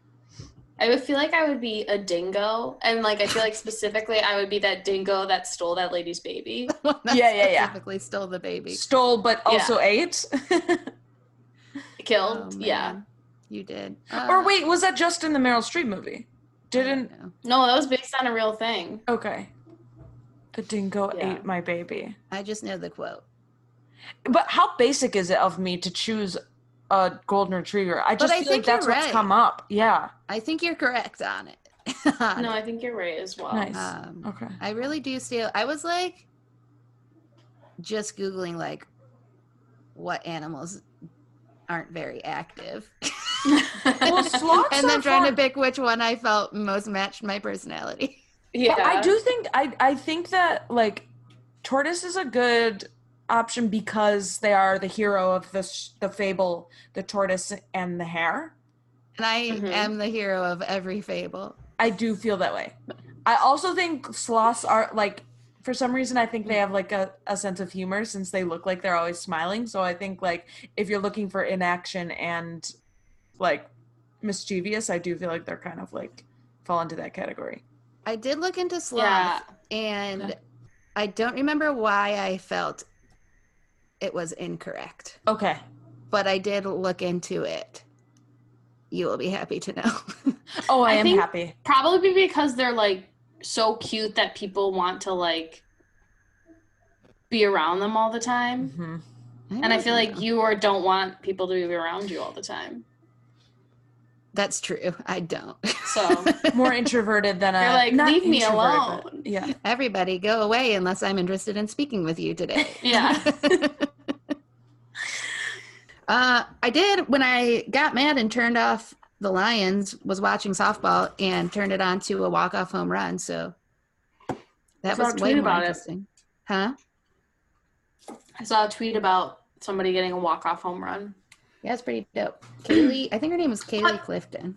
I would feel like I would be a dingo and like I feel like specifically I would be that dingo that stole that lady's baby. That Yeah, yeah, yeah. Specifically, stole the baby. Stole, but also ate. Killed. Oh, yeah. you did. or Uh, wait, was that just in the Meryl Streep movie? I don't Didn't? No, that was based on a real thing. Okay. The dingo Yeah. ate my baby. I just know the quote. But how basic is it of me to choose a golden retriever? I just I feel think like that's you're what's right. come up. Yeah. I think you're correct on it. No, I think you're right as well. Nice. Um, Okay. I really do steal. I was like, just googling like what animals aren't very active, Well, and then are trying to pick which one I felt most matched my personality. yeah. I do think I I think that like tortoise is a good option because they are the hero of the sh- the fable, the tortoise and the hare. And I Mhm. am the hero of every fable. I do feel that way. I also think sloths are like for some reason I think they have like a, a sense of humor since they look like they're always smiling. So I think like if you're looking for inaction and like mischievous, I do feel like they're kind of like fall into that category. I did look into sloth, Yeah. and Okay. I don't remember why I felt it was incorrect, Okay. but I did look into it. You will be happy to know. Oh, I, I am think- happy. Probably because they're like so cute that people want to like be around them all the time. hmm And I don't feel like you or don't want people to be around you all the time. That's true. I don't. So More introverted than a You're like, not "Leave me introverted, but- alone." Yeah. Everybody go away unless I'm interested in speaking with you today. yeah. Uh, I did when I got mad and turned off the Lions, was watching softball and turned it on to a walk off home run. So that was way more about it. interesting. Huh? I saw a tweet about somebody getting a walk off home run. Yeah, it's pretty dope. Kaylee, I think her name was Kaylee Clifton.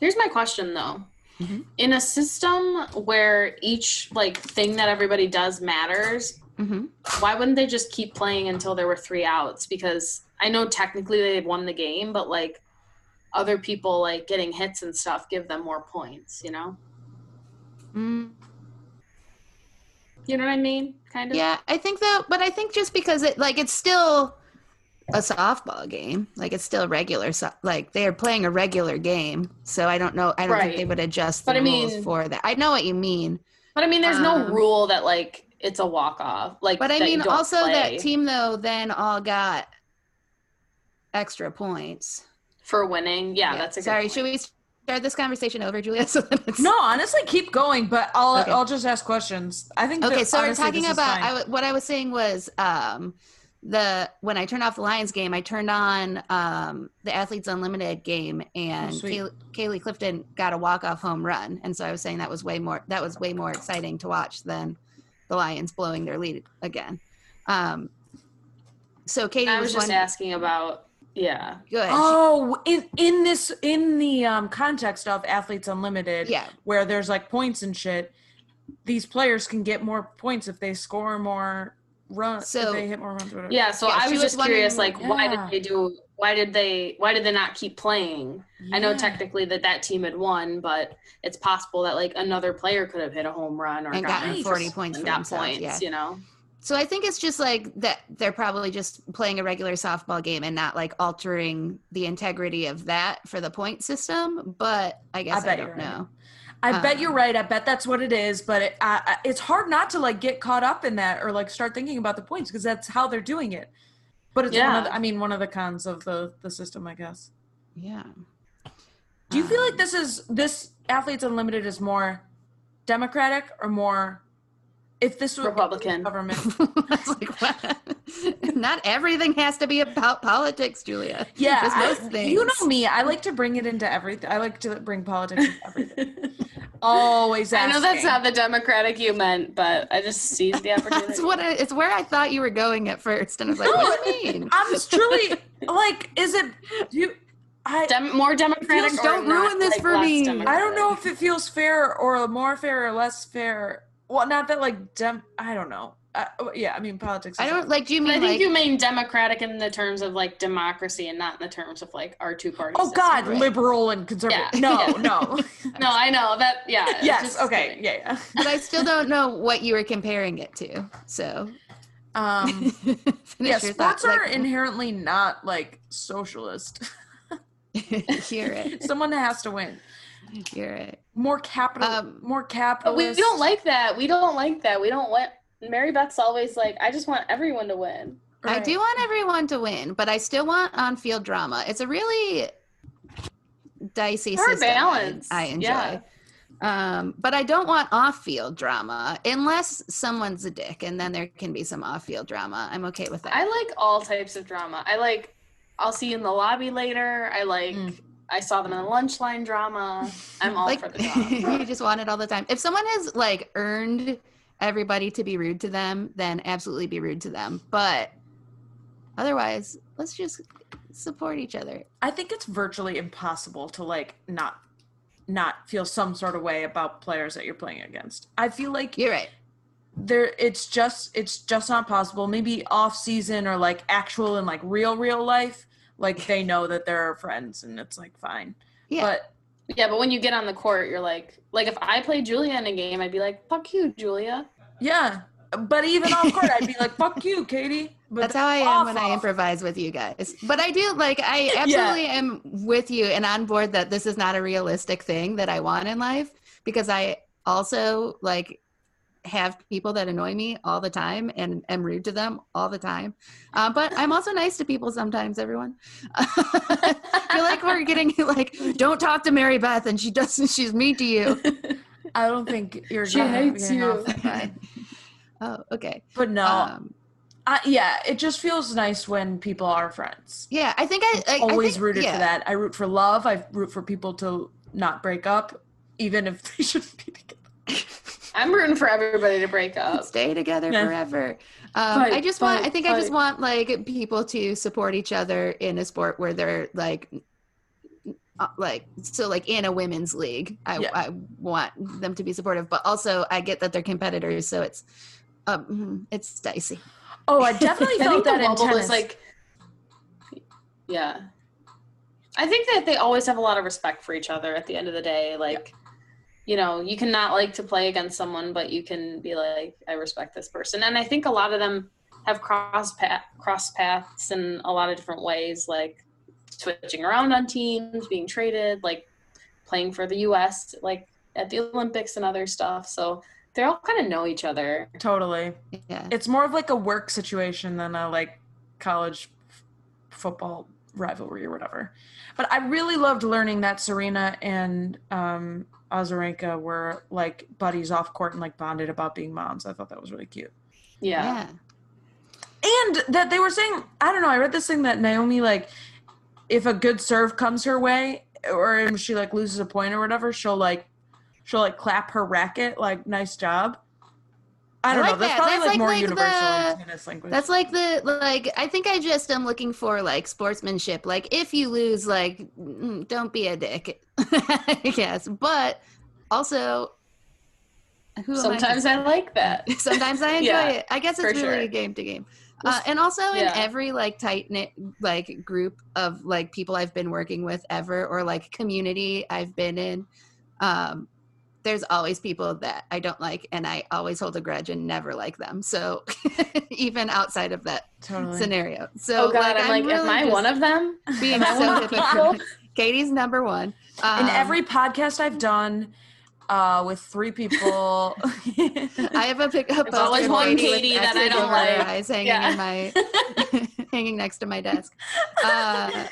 Here's my question though. Mhm. In a system where each like thing that everybody does matters, hmm why wouldn't they just keep playing until there were three outs? Because I know technically they won the game, but like other people like getting hits and stuff give them more points, you know? mm You know what I mean? Kind of. Yeah, I think that, but I think just because it like it's still a softball game. Like it's still a regular, so- like they are playing a regular game. So I don't know. I don't think they would adjust the But I rules mean- for that. I know what you mean. But I mean, there's no Um, rule that like it's a walk off. Like, But I mean, also play that team though then all got extra points. for winning. Yeah, that's a good sorry. point. Should we start this conversation over, Julia? So it's- No, honestly, keep going, but I'll Okay. I'll just ask questions. I think. Okay, that, so we're talking about fine. I, w- what I was saying was um, the when I turned off the Lions game, I turned on um, the Athletes Unlimited game, and Oh. Kay- Kaylee Clifton got a walk off home run, and so I was saying that was way more that was way more exciting to watch than the Lions blowing their lead again. Um, so Katie I was, was just one asking about. Yeah. good. Oh, in in this in the um context of athletes unlimited, yeah, where there's like points and shit, these players can get more points if they score more runs. So- if they hit more runs. Whatever. Yeah. So Yeah, I she was was just curious, like, wondering- why did they do? Why did they? Why did they not keep playing? I know technically that that team had won, but it's possible that like another player could have hit a home run or And gotten gotten 40 points and for got themselves, points. yeah. You know. So I think it's just like that they're probably just playing a regular softball game and not like altering the integrity of that for the point system. But I guess I, bet don't you're right. know. I bet Um, you're right. I bet that's what it is. But it, I, I, it's hard not to like get caught up in that or like start thinking about the points because that's how they're doing it. But it's one Yeah. of the, I mean one of the cons of the the system, I guess. Yeah. Do you feel like Um, this is this athletes unlimited is more democratic or more if this was Republican. government? It's like, what? Not everything has to be about politics, Julia. Yeah, Just I- things. you know me. I like to bring it into everything. I like to bring politics into everything. Always I know that's not the Democratic you meant, but I just seized the opportunity. That's what I, it's where I thought you were going at first, and I was like, "What do you mean?" I'm truly like. Is it? Do you? I Dem- more democratic. Feels- don't not, ruin this like, for me. democratic? I don't know if it feels fair or more fair or less fair. Well, not that like dem. I don't know. Uh, yeah, I mean politics. I don't like. Do you mean I think like? you mean democratic in the terms of like democracy and not in the terms of like our two parties. Oh God, right. liberal and conservative. Yeah, No, yeah. no. No, I know that. Yeah. it's yes. just Okay. kidding. Yeah. Yeah. but I still don't know what you were comparing it to. So, Um. finish yeah. your thought, Sports are like, inherently not like socialist. hear it, Someone has to win. hear it. More capital. Um, more But capitalist. we don't like that. We don't like that. We don't want. Mary Beth's always like, I just want everyone to win. I do want everyone to win, but I still want on-field drama. It's a really dicey For system. I- balance, I, enjoy. yeah. Um, but I don't want off-field drama unless someone's a dick, and then there can be some off-field drama. I'm okay with that. I like all types of drama. I like. I'll see you in the lobby later. I like. Mm. I saw them in the lunch line drama. I'm all like for the drama. you just want it all the time. If someone has like earned everybody to be rude to them, then absolutely be rude to them. But otherwise, let's just support each other. I think it's virtually impossible to like not not feel some sort of way about players that you're playing against. I feel like You're right. there it's just it's just not possible. Maybe off season or like actual and like real real life, like they know that they're friends and it's like fine. Yeah. But Yeah, but when you get on the court, you're like, like if I play Julia in a game, I'd be like, "Fuck you, Julia." yeah. But even off court, I'd be like, "Fuck you, Katie." But That's how I am off, when I improvise with you guys. But I do like I absolutely am with you and on board that this is not a realistic thing that I want in life because I also like have people that annoy me all the time and am rude to them all the time. Uh, but I'm also nice to people sometimes, everyone. I feel like we're getting like, don't talk to Mary Beth and she doesn't, she's mean to you. I don't think you're She hates you. off that vibe. oh, okay. But no, Um, I, yeah, it just feels nice when people are friends. yeah, I think I, I I always think- rooted yeah. for that. I root for love. I root for people to not break up, even if they shouldn't be together. I'm rooting for everybody to break up. stay together Yeah. forever. Um, I Fight, just want, I fight, think I just want like people to support each other in a sport where they're like, uh, like, so like in a women's league, I, Yeah. I want them to be supportive, but also I get that they're competitors. So it's, um, mm, it's dicey. Oh, I definitely I felt think the that in tennis. is like, yeah. I think that they always have a lot of respect for each other. At the end of the day, like, you know, you cannot like to play against someone, but you can be like, I respect this person, and I think a lot of them have cross path, cross paths in a lot of different ways, like switching around on teams, being traded, like playing for the U.S. like at the Olympics and other stuff. So they all kind of know each other. Totally. Yeah. It's more of like a work situation than a like college f- football rivalry or whatever. But I really loved learning that Serena and um Azarenka were like buddies off court and like bonded about being moms. I thought that was really cute. Yeah. yeah. And that they were saying, I don't know, I read this thing that Naomi like if a good serve comes her way or if she like loses a point or whatever, she'll like she'll like clap her racket like nice job. I I don't like know. That's that. probably That's like, like- more like universal the- tennis language. That's like the like I think I just am looking for like sportsmanship. Like if you lose, like mm, don't be a dick. I guess. But also who am I Sometimes I like that. Sometimes I enjoy Yeah, it. I guess it's really sure. game to game. Uh, and also in every like tight knit like group of like people I've been working with ever or like community I've been in, um, there's always people that I don't like and I always hold a grudge and never like them. So even outside of that totally. scenario. So oh God, I'm like, am I one of them? being so one hypocritical? Katie's number one. in Um, every podcast I've done uh, with three people. I have a pic. A There's always one Katie Katie that I X's don't like. Eyes hanging Yeah. in my hanging next to my desk. Uh,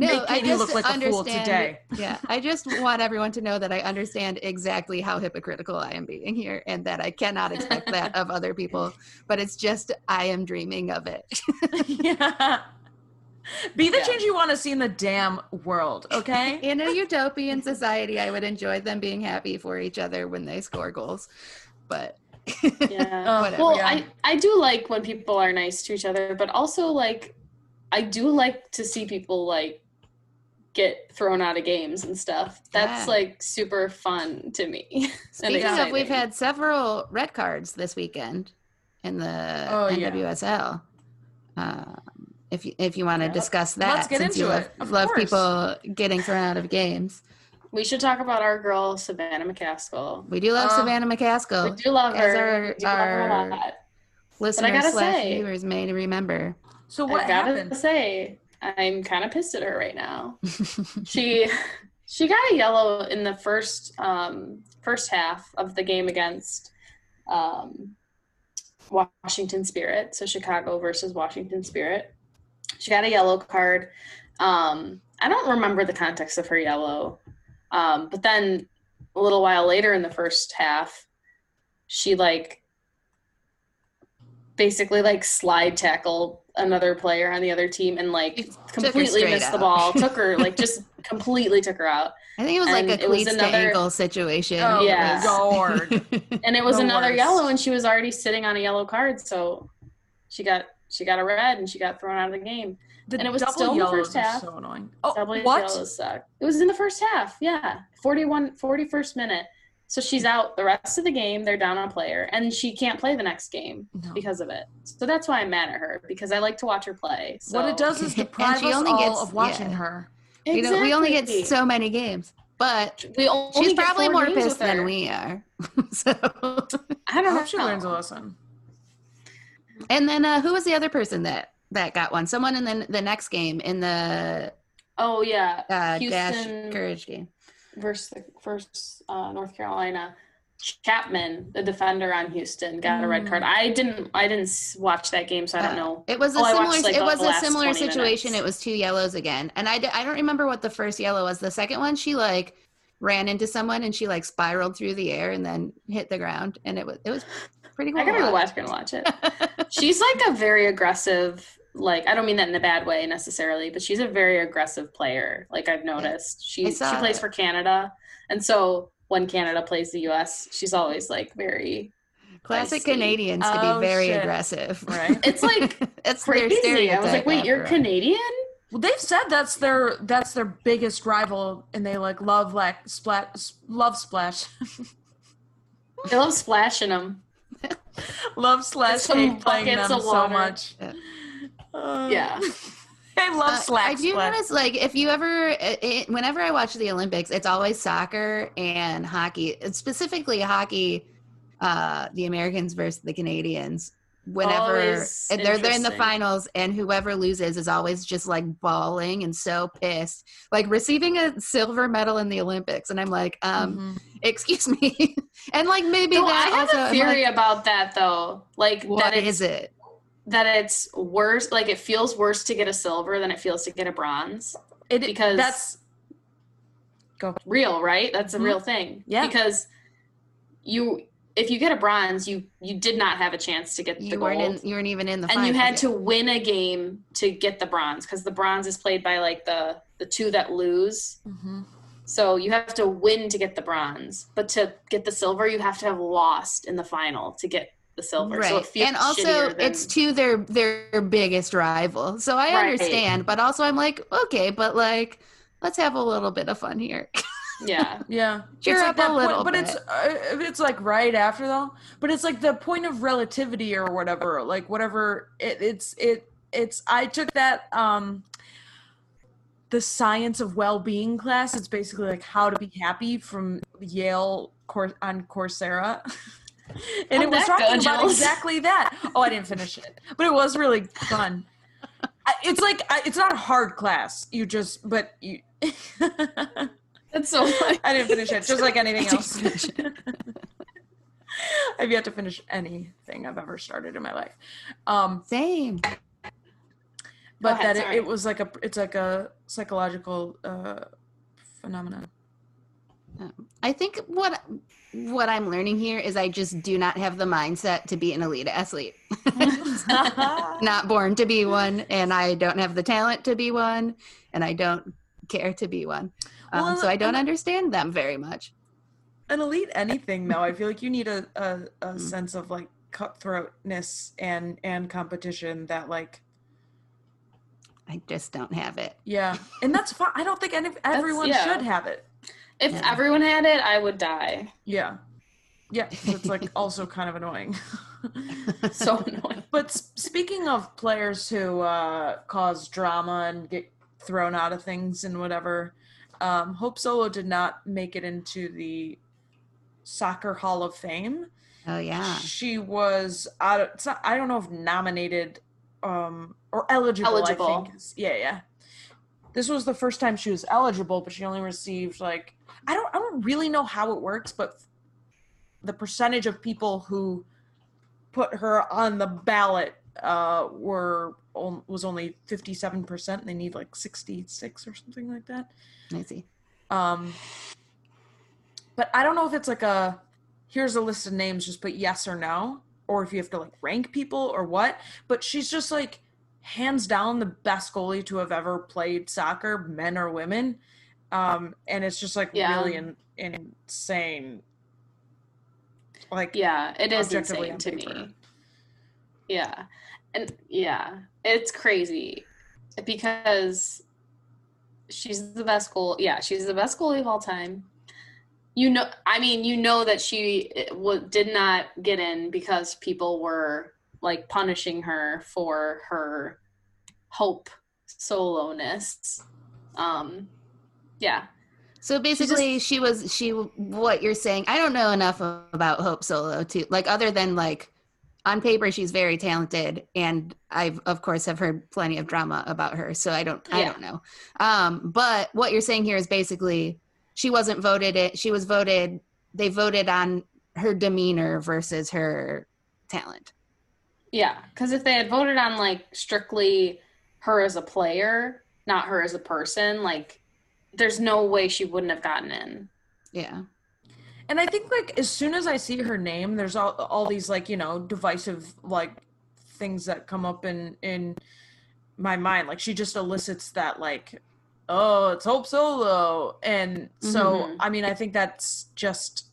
no, Make I Katie just look like a fool understand- today. Yeah, I just want everyone to know that I understand exactly how hypocritical I am being here, and that I cannot expect that of other people. But it's just I am dreaming of it. yeah. Be the Yeah. change you want to see in the damn world, okay? In a utopian society, I would enjoy them being happy for each other when they score goals. But Yeah. Oh, Whatever. well, yeah. I I do like when people are nice to each other, but also like I do like to see people like get thrown out of games and stuff. That's Yeah. like super fun to me. Speaking of, we've had several red cards this weekend in the Oh, yeah. NWSL. Um, if you, if you want to Yep. discuss that, Let's get since you into love, it. Of love people getting thrown out of games, we should talk about our girl Savannah McCaskill. we do love Uh, Savannah McCaskill. We do love as her. our- we do love her a lot. Listeners gotta slash say- viewers may remember. So what I gotta happened? say, I'm kind of pissed at her right now. she she got a yellow in the first um, first half of the game against um, Washington Spirit. So Chicago versus Washington Spirit. She got a yellow card. Um, I don't remember the context of her yellow, um, but then a little while later in the first half, she like basically like slide tackle another player on the other team and like Took completely straight missed the ball. took her like just completely took her out. I think it was like a it was cleats another- to ankle situation. Oh, Yeah. Lord. And it was The another worst. yellow and she was already sitting on a yellow card, so she got she got a red and she got thrown out of the game. The And it was still in the first half. so annoying. Oh, Double what? yellows suck. It was in the first half, yeah. 41 41st minute. So she's out the rest of the game. They're down on a player, and she can't play the next game No. because of it. So that's why I'm mad at her because I like to watch her play. So. What it does is And deprive she us only all gets- of watching yeah. her. You know, we only get so many games, but We only she's probably more pissed than we are. so, I I don't know. hope she learns a lesson. and then uh, who was the other person that that got one? Someone in the the next game in the Oh yeah, uh, dash courage game. Versus the versus uh, North Carolina. Chapman, the defender on Houston, got a red card. I didn't. I didn't watch that game, so I don't Uh, know. It was a Oh, similar. watched, like, it the was a similar situation. minutes. It was two yellows again, and I, d- I don't remember what the first yellow was. The second one, she like ran into someone and she like spiraled through the air and then hit the ground, and it was it was pretty cool. I gotta go back and watch it. she's like a very aggressive. Like I don't mean that in a bad way necessarily, but she's a very aggressive player. Like I've noticed, she she plays it. for Canada, and so when Canada plays the U.S., she's always like very. Classic Feisty. Canadians to Oh, be very shit. aggressive. Right. It's like it's their crazy. I was like, wait, you're after. Canadian? Well, they've said that's their that's their biggest rival, and they like love like splat love splash, They love splashing them. love slash hate playing them so much. Yeah. Uh, Yeah. I love Uh, slack I do splat. notice, like, if you ever, it, it- whenever I watch the Olympics, it's always soccer and hockey. It's specifically hockey, uh, the Americans versus the Canadians. whenever and they're they're in the finals and whoever loses is always just like bawling and so pissed like receiving a silver medal in the olympics and i'm like um Mhm. excuse me and like maybe No, I have also a theory like, about that though. Like what that is it that it's worse. Like it feels worse to get a silver than it feels to get a bronze. It, Because- that's go. Real, right? That's a Mhm. real thing. Yeah. Because you, if you get a bronze, you you did not have a chance to get the you gold. weren't in you weren't even in the and you had to win a game to get the bronze because the bronze is played by like the the two that lose Mhm. so you have to win to get the bronze but to get the silver you have to have lost in the final to get the silver right so it feels and also than- it's to their their biggest rival so i Right. understand but also i'm like okay but like let's have a little bit of fun here yeah Yeah, Cheer It's like up a that point- little but it's uh, it's like right after though. But it's like the point of relativity or whatever, like whatever. It, it's it it's. I took that um the science of well-being class. It's basically like how to be happy from Yale course on Coursera. and it was talking about exactly that. Oh, I didn't finish it, but it was really fun. It's like it's not a hard class. You just, but you. that's so funny I didn't finish it, just like anything else. I've yet to finish anything I've ever started in my life. Um, same but ahead, that it, it was like a, it's like a psychological uh, phenomenon. I think what what I'm learning here is I just do not have the mindset to be an elite athlete. not born to be one, and I don't have the talent to be one, and I don't care to be one. Um, Well, so I don't understand them very much. An elite anything though, I feel like you need a, a, a Mm. sense of like cutthroatness and and competition that like I just don't have it. yeah, and that's fine. I don't think any everyone yeah. should have it. If Yeah. everyone had it i would die Yeah, Yeah, it's like also kind of annoying. so annoying But s- speaking of players who uh, cause drama and get thrown out of things and whatever, um, Hope Solo did not make it into the Soccer Hall of Fame. Oh yeah. She was out of, not, I don't know if nominated um, or eligible. I Eligible. think. Yeah, yeah. This was the first time she was eligible, but she only received like I don't I don't really know how it works, but the percentage of people who put her on the ballot uh, were was only fifty seven percent. They need like sixty six or something like that. I see. Um, but I don't know if it's like a here's a list of names, just put yes or no, or if you have to like rank people or what. But she's just like hands down the best goalie to have ever played soccer, men or women. Um, and it's just like Yeah. really in, insane. Like yeah it is insane to me. Yeah. And yeah it's crazy because she's the best goal yeah she's the best goalie of all time. You know i mean you know that she wa- did not get in because people were like punishing her for her hope soloness um yeah So basically, she was she. What you're saying? I don't know enough about Hope Solo to like other than like on paper she's very talented, and I've of course have heard plenty of drama about her. So I don't I Yeah. don't know. Um, but what you're saying here is basically she wasn't voted. It she was voted. They voted on her demeanor versus her talent. Yeah, because if they had voted on like strictly her as a player, not her as a person, like there's no way she wouldn't have gotten in. Yeah. And I think like as soon as I see her name, there's all all these like you know divisive like things that come up in in my mind. Like she just elicits that like, oh, it's Hope Solo, and so Mhm. I mean I think that's just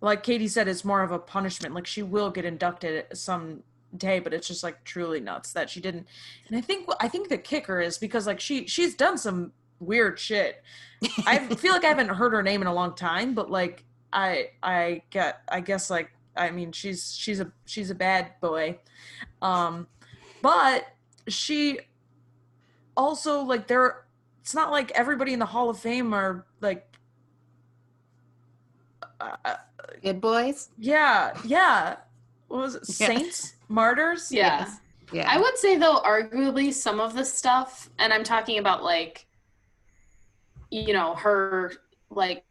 like Katie said, it's more of a punishment. Like she will get inducted some day, but it's just like truly nuts that she didn't. And I think I think the kicker is because like she she's done some weird shit. I feel like I haven't heard her name in a long time, but like I I get I guess like I mean she's she's a she's a bad boy. Um but she also like there it's not like everybody in the Hall of Fame are like uh, Good boys. yeah, yeah. what was it? Saints, martyrs. Yeah. Yes. Yeah. I would say though, arguably some of the stuff, and I'm talking about like, you know, her like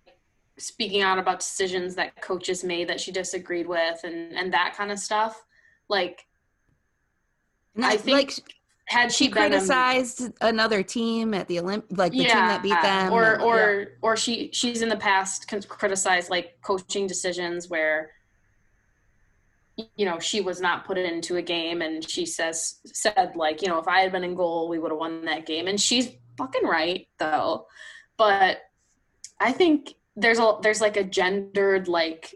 speaking out about decisions that coaches made that she disagreed with, and and that kind of stuff. Like, And I that's- think like had she, she been a- criticized another team at the Olymp, like the team that beat them, or and- or or she she's in the past criticized like coaching decisions where you know she was not put into a game and she says said like you know if i had been in goal we would have won that game. And she's fucking right though. But i think there's a there's like a gendered like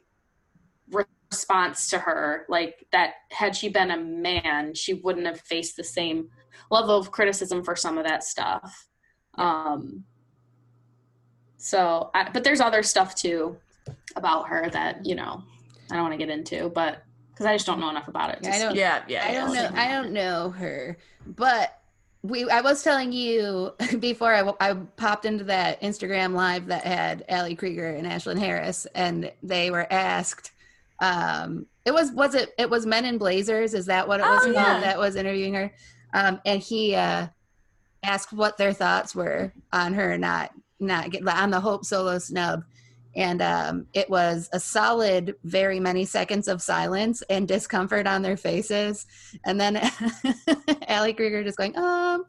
response to her. Like that had she been a man she wouldn't have faced the same level of criticism for some of that stuff. Um so I, but there's other stuff too about her that you know i don't want to get into but because i just don't know enough about it I don't- speak. Yeah, yeah. I don't know. I don't know her, but we. I was telling you before I, I popped into that Instagram live that had Ali Krieger and Ashlyn Harris, and they were asked. Um, it was was it it was Men in Blazers? Is that what it was Oh, called? yeah. That was interviewing her, um, and he uh, asked what their thoughts were on her not not get on the Hope Solo snub. And um, it was a solid, very many seconds of silence and discomfort on their faces and then Ali Krieger just going, um,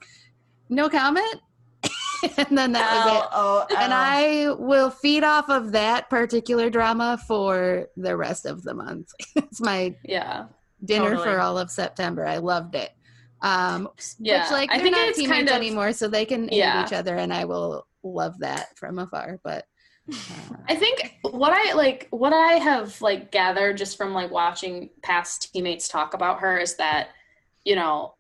no comment. and then that was it. Oh, And. I will feed off of that particular drama for the rest of the month. it's my yeah dinner Totally. for all of September. I loved it. Um, yeah which like i they're think not it's teammates kind of anymore, so they can hate Yeah. each other, and I will love that from afar. But I think what I like what I have like gathered just from like watching past teammates talk about her is that you know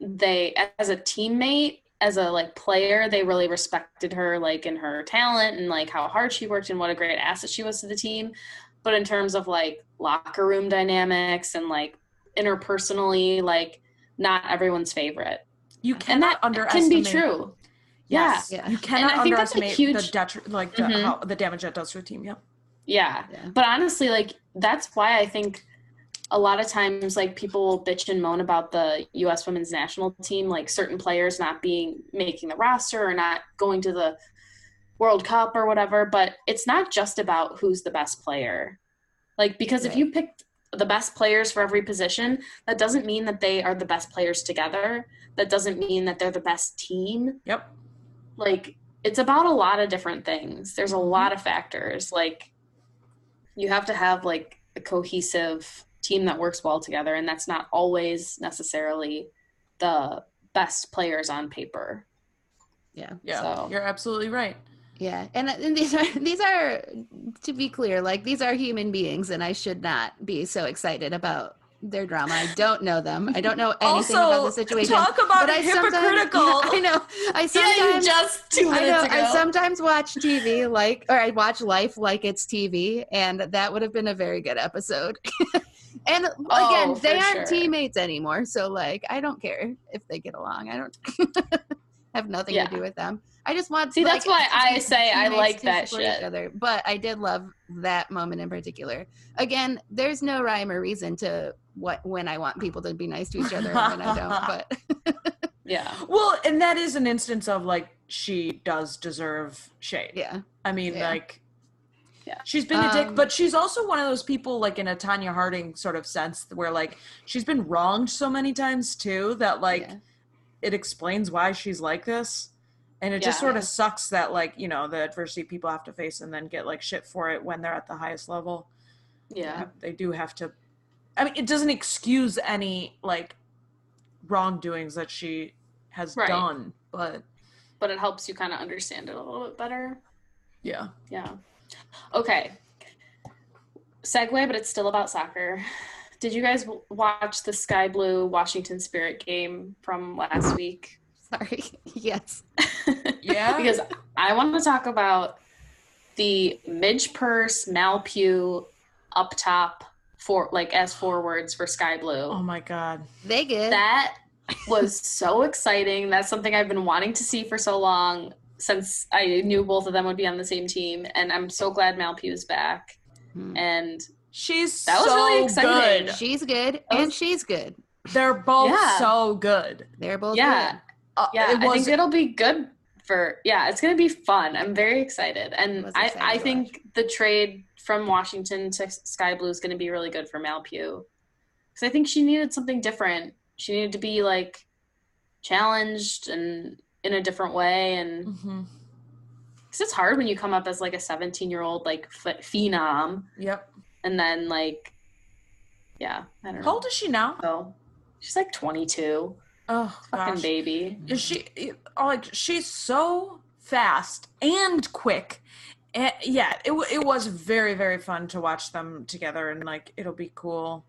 they as a teammate as a like player they really respected her like in her talent and like how hard she worked and what a great asset she was to the team but in terms of like locker room dynamics and like interpersonally like not everyone's favorite you and cannot that underestimate. can be true Yes, Yeah. you cannot I think that's a underestimate the detri- like the, Mhm. how, the damage that does to a team. Yep. yeah yeah. But honestly, like that's why I think a lot of times like people bitch and moan about the US women's national team, like certain players not being making the roster or not going to the World Cup or whatever, but it's not just about who's the best player. Like because if you pick the best players for every position, that doesn't mean that they are the best players together. That doesn't mean that they're the best team. Yep. Like it's about a lot of different things. There's a mm-hmm. lot of factors. Like you have to have like a cohesive team that works well together and that's not always necessarily the best players on paper. Yeah. Yeah. So- You're absolutely right. Yeah, and, uh, and these are these are to be clear, like these are human beings, and I should not be so excited about their drama. I don't know them. I don't know anything about the Also, situation. talk about but I hypocritical. Yeah, I know. I sometimes just two I know. I sometimes watch TV like, or I watch life like it's TV, and that would have been a very good episode. and again, Oh, they aren't sure. teammates anymore, so like, I don't care if they get along. I don't have nothing Yeah. to do with them. I just want. To see, that's like, why I say I like that support each shit. Other. But I did love that moment in particular. Again, there's no rhyme or reason to what when I want people to be nice to each other and when I don't. But Yeah. Well, and that is an instance of like she does deserve shade. yeah, I mean, Yeah. like, Yeah. she's been a dick, Um, but she's also one of those people, like in a Tonya Harding sort of sense, where like she's been wronged so many times too that like yeah. it explains why she's like this. And it just sort of sucks that like you know the adversity people have to face and then get like shit for it when they're at the highest level. Yeah. they do have to. I mean, it doesn't excuse any like wrongdoings that she has Right. done, but But it helps you kind of understand it a little bit better. yeah. Yeah. Okay. Segue, but it's still about soccer. Did you guys watch the Sky Blue Washington Spirit game from last week? Sorry. yes. Yeah. because I want to talk about the Midge Purce, Mal Pugh up top for like as forwards for Sky Blue. Oh my god. They good. That was so exciting. That's something I've been wanting to see for so long since I knew both of them would be on the same team. And I'm so glad Mal Pugh is back. Hmm. And She's That was so really exciting. good. She's good, That and was- she's good. They're both Yeah. so good. They're both Yeah. good. Uh, yeah, it I think it'll be good for yeah, it's gonna be fun. I'm very excited. And I, I think the trade from Washington to Sky Blue is gonna be really good for Mal Pugh. Because I think she needed something different. She needed to be like challenged and in a different way and because it's hard when you come up as like a 17 year old like ph- phenom Yep. and then like yeah i don't How know old is she now? so she's like 22 Oh fucking gosh. baby Is she oh, like she's so fast and quick. And yeah, it it was very very fun to watch them together and like it'll be cool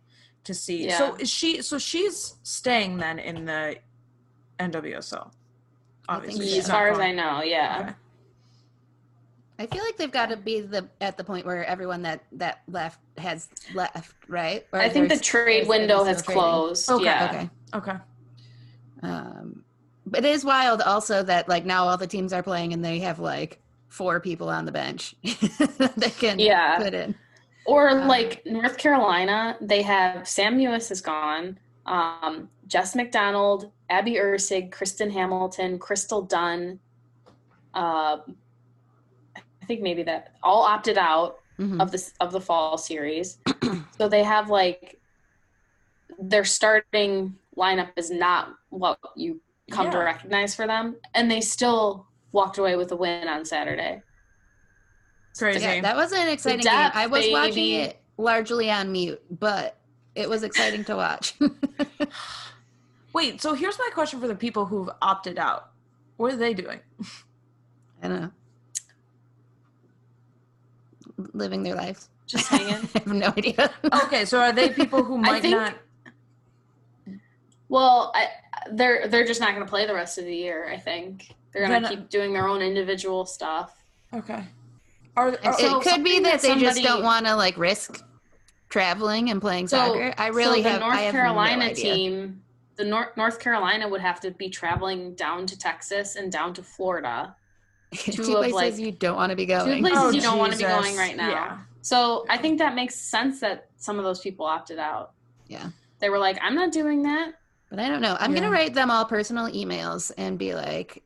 to see. So is she so she's staying then in the NWSL. Obviously. as far as i know yeah Okay. I feel like they've got to be the at the point where everyone that that left has left, right? Or i think the trade there's gonna be window has trading? closed Okay. yeah Okay. Okay. Um, but it is wild also that like now all the teams are playing and they have like four people on the bench that they can Yeah. put in. Or Um, like North Carolina, they have Sam Mewis is gone, um, Jess McDonald, Abby Erceg, Kristen Hamilton, Crystal Dunn. Uh, I think maybe that all opted out Mhm. of this of the fall series. so they have like they're starting lineup is not what you come to recognize for them, and they still walked away with a win on Saturday. Crazy. Yeah, that was an exciting depth, game. I was watching it largely on mute, but it was exciting to watch. Wait, so here's my question for the people who've opted out. What are they doing? I don't know. Living their lives. Just hanging. I have no idea. Okay, so are they people who might think- not Well, I, they're they're just not going to play the rest of the year. I think they're going to uh, keep doing their own individual stuff. Okay. Are, And are so it could be something that that they just don't want to like risk traveling and playing So, soccer. I really so the have. North I have Carolina no idea. team. The North North Carolina would have to be traveling down to Texas and down to Florida. two two places like- you don't want to be going. Two going. places Oh, you don't want to be going right now. Yeah. So I think that makes sense that some of those people opted out. Yeah. They were like, I'm not doing that. But I don't know. I'm Yeah. gonna write them all personal emails and be like,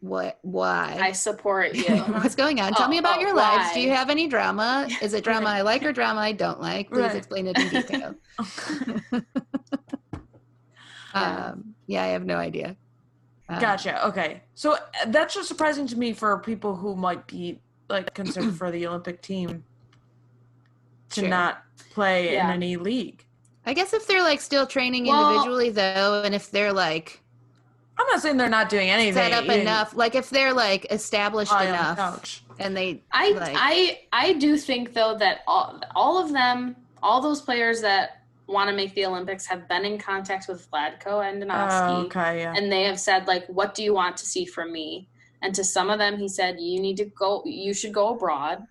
"What? Why? I support you. What's going on? Tell Oh, me about oh, your lives. Do you have any drama? Is it drama I like or drama I don't like? Please Right. explain it in detail." Yeah. Um, yeah, I have no idea. Uh, Gotcha. Okay. So uh, that's just surprising to me for people who might be like considered for the Olympic team to Sure. not play Yeah. in any league. I guess if they're like still training Well- individually though, and if they're like I'm not saying they're not doing anything. set up you enough, like if they're like established lie on the enough, couch. and they I like, I I do think though that all all of them, all those players that want to make the Olympics have been in contact with Vlatko Andonovski, Oh, okay. Yeah. and they have said like, "What do you want to see from me?" And to some of them, he said, "You need to go. You should go abroad."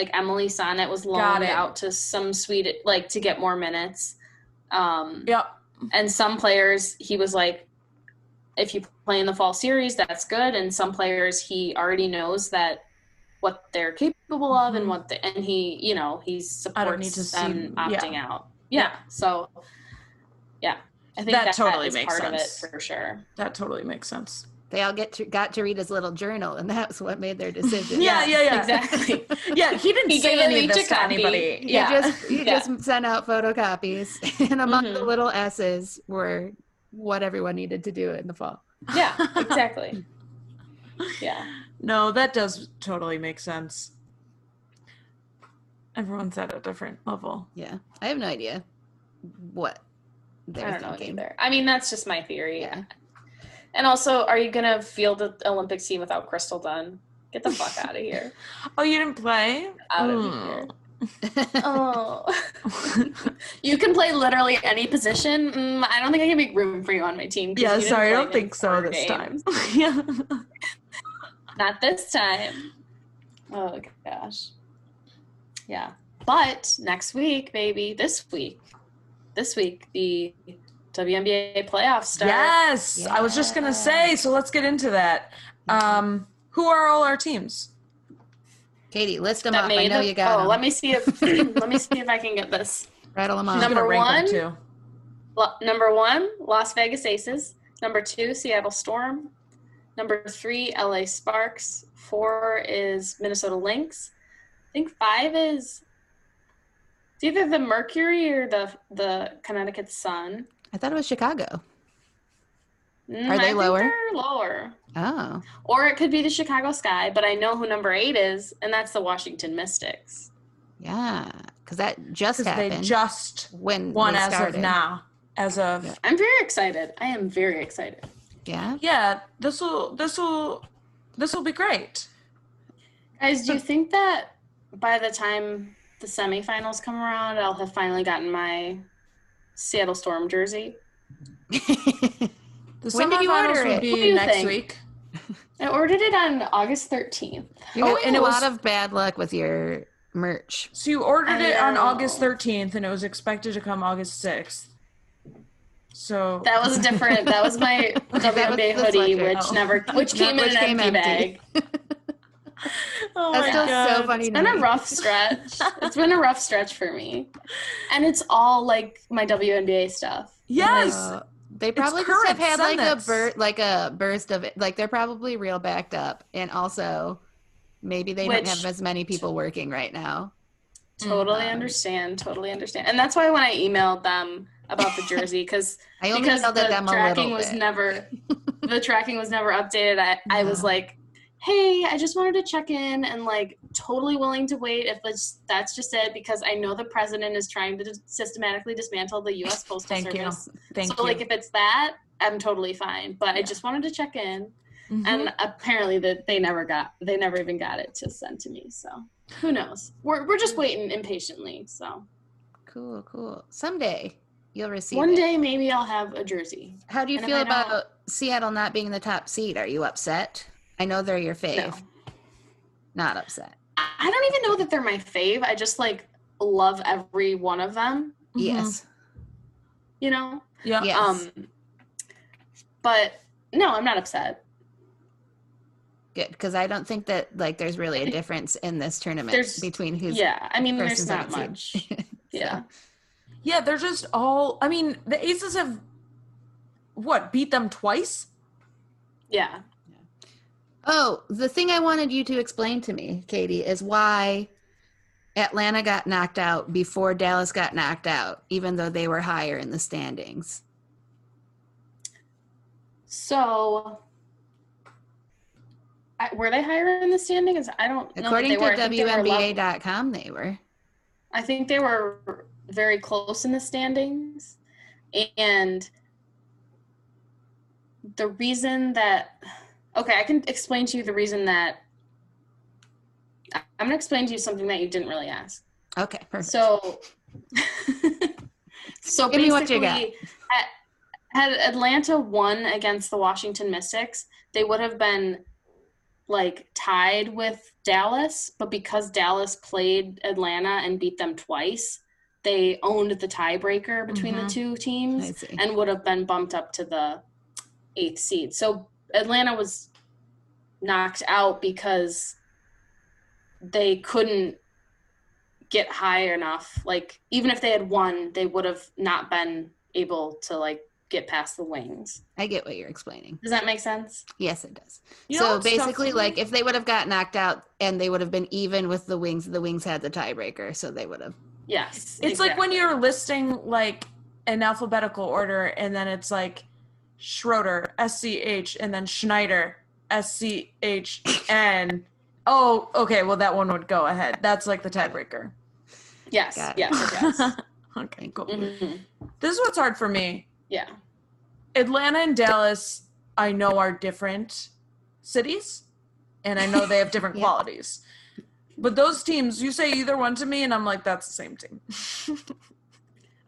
Like Emily Sonnett was loaned out to some Sweden, like to get more minutes. Um, Yep. and some players he was like if you play in the fall series that's good and some players he already knows that what they're capable of and Mhm. what the, and he you know he supports I don't need to them see- opting yeah. out yeah so yeah i think That that, totally makes part sense. of it for sure That totally makes sense. They all get to, got to read his little journal, and that's what made their decision. Yeah, yeah, yeah. exactly Yeah, he didn't He say any of this to copy. anybody. He Yeah. just he Yeah. just sent out photocopies, and among the Mhm. little S's were what everyone needed to do in the fall. yeah exactly yeah No, that does totally make sense. Everyone's at a different level. Yeah, I have no idea what i they're don't know thinking. either i mean that's just my theory Yeah. And also are you gonna field the olympic team without crystal dunn get the fuck out of here Oh, you didn't play? out of Mm. here Oh. you can play literally any position. Mm, I don't think I can make room for you on my team. yeah, sorry, I don't think so this games. time. yeah. Not this time. Oh gosh. Yeah. But next week, baby, this week, this week, the WNBA playoffs start. Yes, I was just gonna say. So let's get into that. Um, who are all our teams? Katie, list them that off. I know the- you got oh, 'em. let me see if let me see if I can get this. Rattle them off. gonna Number one? too. Lo- Number one, Las Vegas Aces. Number two, Seattle Storm. Number three, LA Sparks. Four is Minnesota Lynx. I think five is it's either the Mercury or the the Connecticut Sun. I thought it was Chicago. Mm, Are I they think lower? they're lower. Oh, Or it could be the Chicago Sky, but I know who number eight is, and that's the Washington Mystics. yeah, because that just Because they happened just when won they as started. of now. As of Yeah. I'm very excited. I am very excited. Yeah. yeah, this will this will this will be great. Guys, do you think that by the time the semifinals come around, I'll have finally gotten my Seattle Storm jersey? The When did you semifinals order will it? be What do you next think? week. I ordered it on August 13th. You're Oh, and a it lot was- of bad luck with your merch. So you ordered I it on. August 13th, and it was expected to come August 6th. So That was different. That was my WNBA the hoodie, which never, which came Which in an came empty empty. bag. Oh That's my still God. so funny. It's to been a rough stretch. It's been a rough stretch for me, and it's all like my WNBA stuff. Yes. Uh, they probably just have had like a bur- like a burst of it. Like they're probably real backed up, and also maybe they don't have as many people working right now. Totally Mhm. understand. Totally understand. And that's why when I emailed them about the jersey, because I only because yelled the them a tracking little was bit. never the tracking was never updated I, I was like hey i just wanted to check in and like totally willing to wait if it's, that's just it because i know the president is trying to systematically dismantle the us postal Thank you. service Thank so you. like if it's that i'm totally fine but i just wanted to check in Mhm. and apparently that they never got they never even got it to send to me so who knows we're, we're just waiting impatiently so Cool, cool. Someday you'll receive one it. day maybe i'll have a jersey How do you and feel about Seattle not being the top seed? Are you upset? I know they're your fave. no Not upset. I don't even know that they're my fave. I just like love every one of them, Mhm. Yes. you know? Yeah. Yes. Um but no, I'm not upset. Good, because I don't think that like there's really a difference in this tournament There's- between who's yeah, I mean there's not second much. seed. Yeah. Yeah, they're just all. I mean, the Aces have what beat them twice. Yeah. Oh, the thing I wanted you to explain to me, Katie, is why Atlanta got knocked out before Dallas got knocked out, even though they were higher in the standings. So I, were they higher in the standings? I don't know. According they to were. I think they were level- WNBA.com, they were. I think they were very close in the standings. And the reason that, okay, I can explain to you the reason that. I'm going to explain to you something that you didn't really ask. Okay, perfect. So, so Give me what you basically, had, had Atlanta won against the Washington Mystics, they would have been like tied with Dallas, but because Dallas played Atlanta and beat them twice, they owned the tiebreaker between Mhm. the two teams and would have been bumped up to the eighth seed. So Atlanta was knocked out because they couldn't get high enough. Like even if they had won, they would have not been able to like get past the wings. I get what you're explaining. Does that make sense? Yes, it does. You so basically, like if they would have got knocked out and they would have been even with the wings, the wings had the tiebreaker, so they would have. Yes. It's like when you're listing like in alphabetical order, and then it's like Schroeder, S C H, and then Schneider, S C H N. Oh, okay. Well, that one would go ahead. That's like the tiebreaker. Yes. Yes. yes. okay, cool. Mhm. This is what's hard for me. Yeah. Atlanta and Dallas, I know are different cities, and I know they have different Yeah. qualities. But those teams, you say either one to me, and I'm like, that's the same team.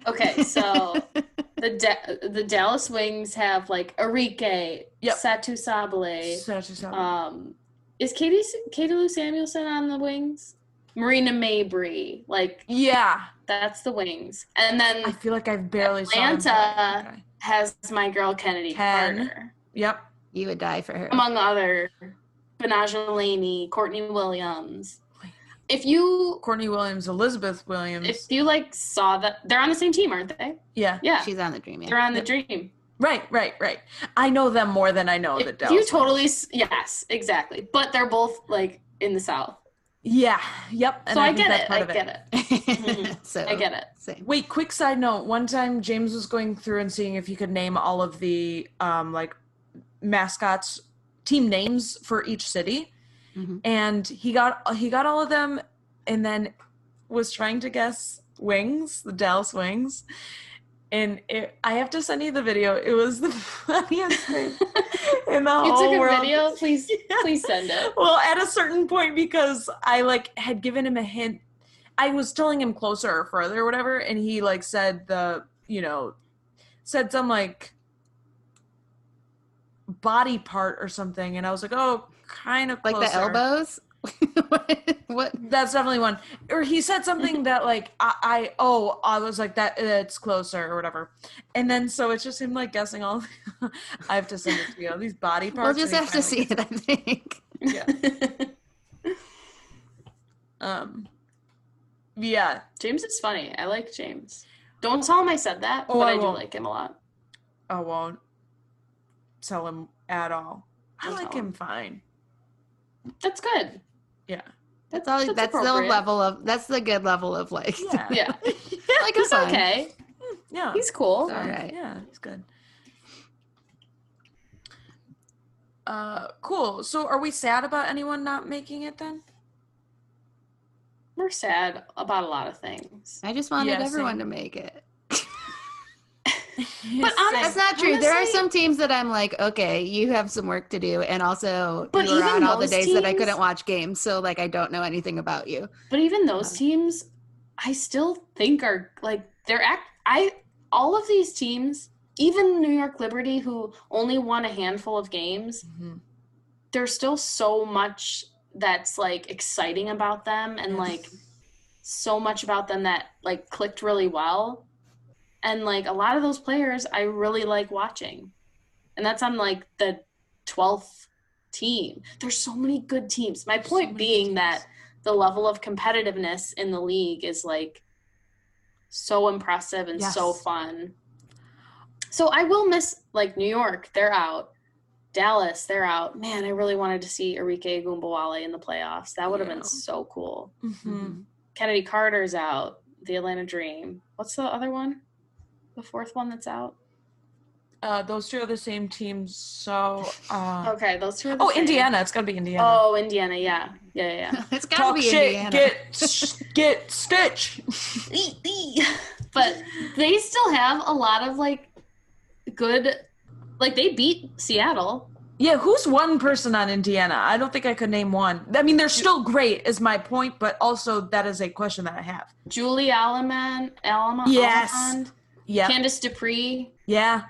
Okay. So the da- the Dallas Wings have like Arike, Yep. Satou Sabally. Such a. Um, is Katie Katie Lou Samuelson on the Wings? Marina Mabrey, like yeah, that's the Wings, and then I feel like I've barely saw them. Atlanta- Okay. has my girl Kennedy Ken. Carter, Yep. you would die for her. among other Betnijah Laney, Courtney Williams. If you Courtney Williams, Elizabeth Williams. if you like saw that they're on the same team, aren't they? yeah. Yeah, She's on the dream. Yeah. they're on the dream. Right, right, right. I know them more than I know the If Dallas. you ones. totally s- yes, exactly. But they're both like in the south, Yeah. Yep. and so I, think get that's it. I of get it. so I get it. Same. Wait, quick side note. One time James was going through and seeing if he could name all of the um like mascots team names for each city. Mhm. And he got he got all of them and then was trying to guess wings, the Dallas wings. And it, I have to send you the video. It was the funniest thing in the You whole took a world. video. Please, Yeah. please send it. Well, at a certain point, because I like had given him a hint, I was telling him closer or further or whatever, and he like said the, you know, said some like body part or something, and I was like, oh, kind of Like the elbows. what, what? That's definitely one. Or he said something that like I, I oh I was like that it's closer or whatever, and then so it's just him like guessing all. I have to send it to you. All these body parts. We'll just have to see it. I think. Yeah. Um. Yeah. James is funny. I like James. Don't tell him I said that, Oh, but I I, do like him a lot. I won't tell him at all. I Don't like tell him. him fine. That's good. Yeah. That's all. That's That's, the level of. That's the good level of like. Yeah. Yeah, like it's okay. Yeah. He's cool. All right. Yeah, he's good. Uh, cool. So, are we sad about anyone not making it then? We're sad about a lot of things. I just wanted Yeah, everyone same. to make it. But honest- That's not true. there are some teams that I'm like, okay, you have some work to do, and also But you were even on all the days that I couldn't watch games, so like I don't know anything about you. But even those teams, I still think are like they're act. I all of these teams, even New York Liberty, who only won a handful of games, Mhm. there's still so much that's like exciting about them, and like so much about them that like clicked really well. And like a lot of those players, I really like watching, and that's on like the twelfth team. There's so many good teams. My There's so point many being that the level of competitiveness in the league is like so impressive and so fun. So I will miss like New York, they're out. Dallas, they're out. Man, I really wanted to see Arike Ogunbowale in the playoffs. That would have Yeah. been so cool. Mhm. Kennedy Carter's out. The Atlanta Dream. What's the other one? The fourth one that's out. Uh, those two are the same teams. So, uh, Okay, those two. Are the oh, same. Indiana. It's gotta be Indiana. Oh, Indiana. Yeah, yeah, yeah. yeah. it's gotta Talk be shit. Indiana. Get get Stitch. but they still have a lot of like good like they beat Seattle. Yeah, who's one person on Indiana? I don't think I could name one. I mean, they're still great, is my point, but also that is a question that I have. Julie Alaman, Alama, Yes. Alamond, Yeah, Candace Dupree. yeah.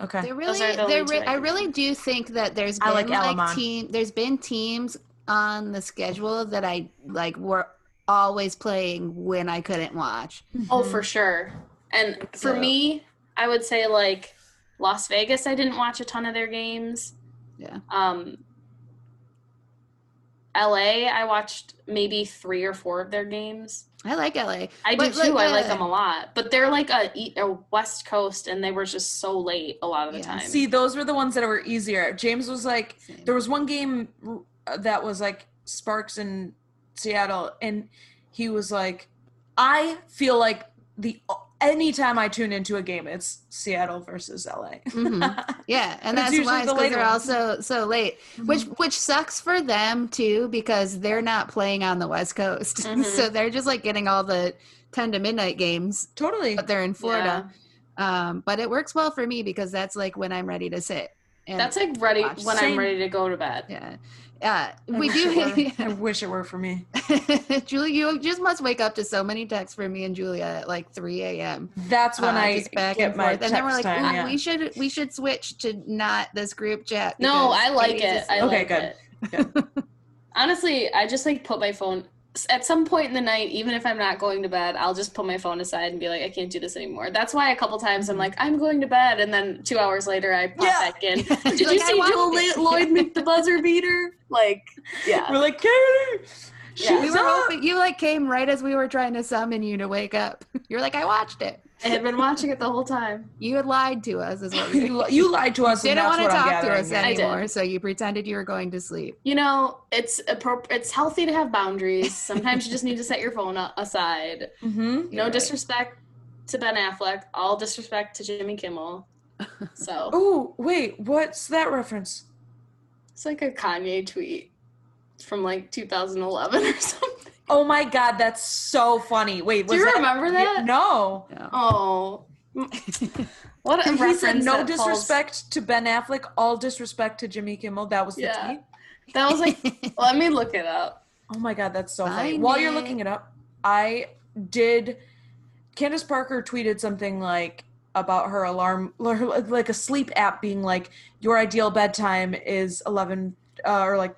Okay. They're Those really, are the they're leads re- I I really do think that there's I been like like, team. There's been teams on the schedule that I like were always playing when I couldn't watch. Oh, Mm-hmm. for sure. And for So- me, I would say like Las Vegas. I didn't watch a ton of their games. Yeah. Um. LA, I watched maybe three or four of their games. I like LA. I do But, too. like, I like uh, them a lot, but they're like a, a, West Coast, and they were just so late a lot of the Yeah. time. See, those were the ones that were easier. James was like, Same. there was one game uh, that was like Sparks in Seattle, and he was like, I feel like the anytime I tune into a game, it's Seattle versus LA. Mhm. Yeah, and that's usually why the because later they're ones. also so late, which which sucks for them too because they're not playing on the West Coast, Mhm. so they're just like getting all the ten to midnight games, totally. but they're in Yeah. Florida. Um, but it works well for me because that's like when I'm ready to sit. And That's like ready when Same. I'm ready to go to bed. yeah, uh, I we do. I wish it were for me. Julie, you just must wake up to so many texts from me and Julia at like 3 a.m. That's when uh, I just back get and my forth, and then we're like, time, yeah. we should we should switch to not this group chat. No, I like it. I Okay, like good. it. Honestly, I just like put my phone at some point in the night, even if I'm not going to bed, I'll just put my phone aside and be like, I can't do this anymore. That's why a couple times I'm mm-hmm. like, I'm going to bed, and then two hours later I pop Yeah. back in. Did You're you like, see watched Jewell. Loyd make the buzzer beater? Like, yeah. We're like, Katie, Yeah. We were up. hoping you like came right as we were trying to summon you to wake up. You're like, I watched it. I had been watching it the whole time. You had lied to us, is what you You, you lied to us. and didn't want to talk to us here. I did. anymore, so you pretended you were going to sleep. You know, it's appropriate. It's healthy to have boundaries. Sometimes you just need to set your phone a- aside. Mhm. No right. disrespect to Ben Affleck. All disrespect to Jimmy Kimmel. So Oh wait, what's that reference? it's like a Kanye tweet from like 2011 or something. Oh my god, that's so funny. Wait, Do was you that- remember that? No. No. Oh, what a And he said no that falls- disrespect to Ben Affleck, all disrespect to Jimmy Kimmel. That was the Yeah. tweet. That was like. let me look it up. Oh my god, that's so funny. Find While you're looking it up, I did. Candace Parker tweeted something like about her alarm, like a sleep app being like your ideal bedtime is eleven uh, or like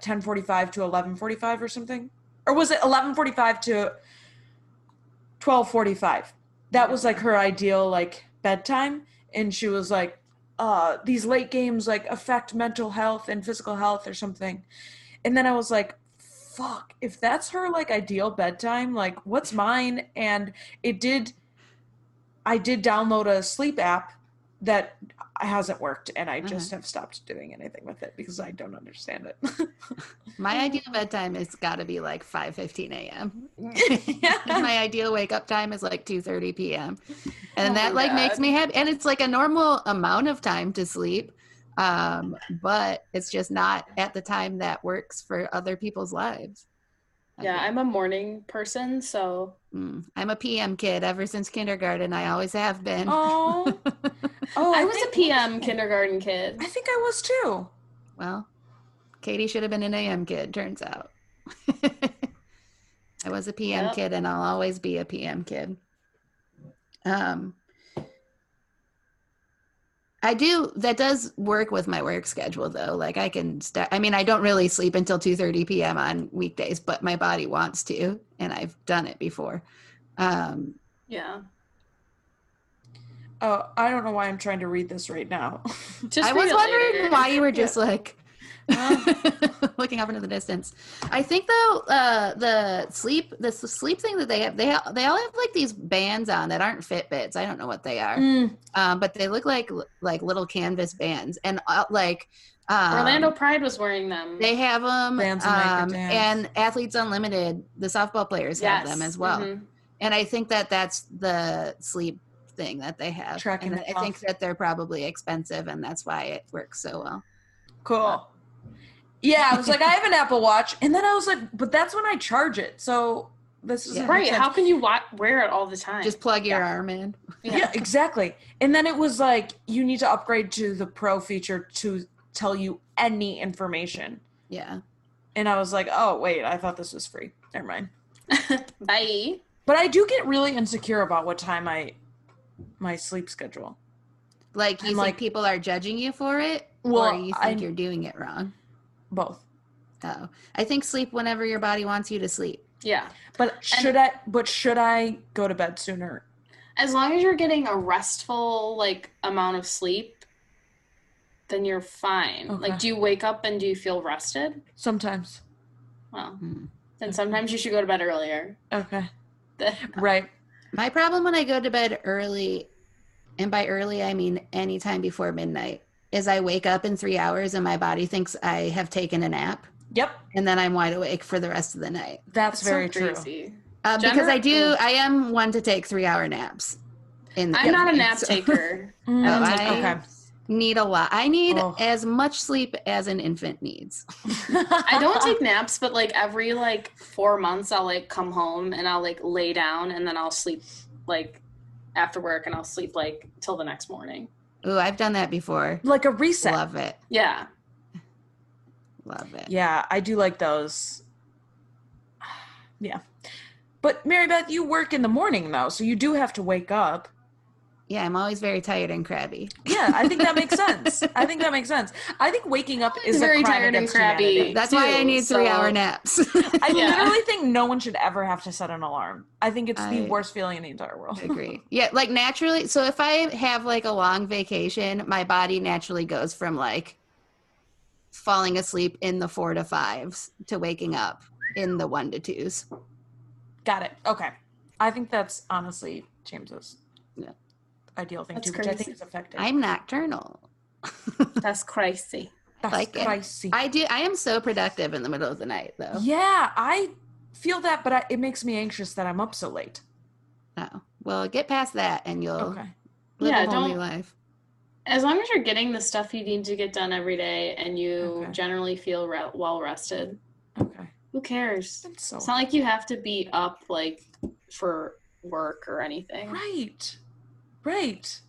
ten forty five to eleven forty five or something, or was it eleven forty five to twelve forty five? That was like her ideal like bedtime, and she was like, uh, these late games like affect mental health and physical health or something. And then I was like, fuck, if that's her like ideal bedtime, like what's mine? And it did I did download a sleep app that hasn't worked and I just have stopped doing anything with it because I don't understand it. My ideal bedtime has got to be like 5:15 a.m. yeah. My ideal wake up time is like 2:30 p.m. And Oh that like makes me happy and it's like a normal amount of time to sleep. Um, but it's just not at the time that works for other people's lives. I Yeah. I'm a morning person, so Mm, I'm a PM kid ever since kindergarten. I always have been. Oh. Oh, I was a PM kindergarten kid. I think I was too. Well, Katie should have been an AM kid, turns out. I was a PM Yep. kid and I'll always be a PM kid. Um I do that does work with my work schedule though. Like I can start I mean I don't really sleep until 2:30 p.m. on weekdays, but my body wants to and I've done it before. Um Yeah. Oh, I don't know why I'm trying to read this right now. Just I was wondering later. why you were Yeah. just like looking up into the distance. I think though, uh, the sleep, the sleep thing that they have, they ha- they all have like these bands on that aren't Fitbits. I don't know what they are, Mm, um, but they look like like little canvas bands, and uh, like um, Orlando Pride was wearing them. They have them, Bands will make her um, and Athletes Unlimited, the softball players have them as well. Mhm. And I think that that's the sleep thing that they have. Tracking and it I think that they're probably expensive, and that's why it works so well. cool. Yeah, I was like, I have an Apple Watch, and then I was like, but that's when I charge it. So this is Yeah. Right. How can you wa- wear it all the time? Just plug your Yeah. arm in. yeah. exactly. And then it was like, you need to upgrade to the Pro feature to tell you any information. Yeah. And I was like, oh wait, I thought this was free. Never mind. Bye. But I do get really insecure about what time I my sleep schedule. Like you I'm think like- people are judging you for it, Well, or you think I- you're doing it wrong? Both. Oh, I think sleep whenever your body wants you to sleep. Yeah. But should I but should I go to bed sooner? As long as you're getting a restful like amount of sleep, then you're fine. Okay. Like, do you wake up and do you feel rested? Sometimes. Well, Hmm. then sometimes you should go to bed earlier. Okay. Right. My problem when I go to bed early, and by early I mean anytime before midnight, is I wake up in three hours and my body thinks I have taken a nap, Yep. and then I'm wide awake for the rest of the night. That's so very true. crazy. Uh, because I do, I am one to take three hour naps. In the I'm not a evening, nap so- taker. Mm, I I- okay. Need a lot. I need Oh. as much sleep as an infant needs. I don't take naps, but like every like four months, I'll like come home and I'll like lay down and then I'll sleep like after work and I'll sleep like till the next morning. Ooh, I've done that before. like a reset. Love it. Yeah. Love it. Yeah, I do like those. Yeah. But Mary Beth, you work in the morning though, so you do have to wake up. Yeah, I'm always very tired and crabby. Yeah, I think that makes sense. I think that makes sense. I think waking up is very a tired and crabby. humanity. That's why I too, need three so- hour naps. I Yeah. literally think no one should ever have to set an alarm. I think it's the worst feeling in the entire world. agree. Yeah, like naturally. So if I have like a long vacation, my body naturally goes from like falling asleep in the four to fives to waking up in the one to twos. Got it. Okay. I think that's honestly James's Yeah. Ideal thing That's too, which I think is effective. I'm nocturnal. That's crazy. that's like it. crazy. I do. I am so productive in the middle of the night, though. yeah, I feel that, but I, it makes me anxious that I'm up so late. Oh, well, get past that, and you'll Okay. live Yeah, a whole new life. As long as you're getting the stuff you need to get done every day and you Okay. generally feel re- well rested, Okay. who cares? That's so It's not like you have to be up like for work or anything. right. Right.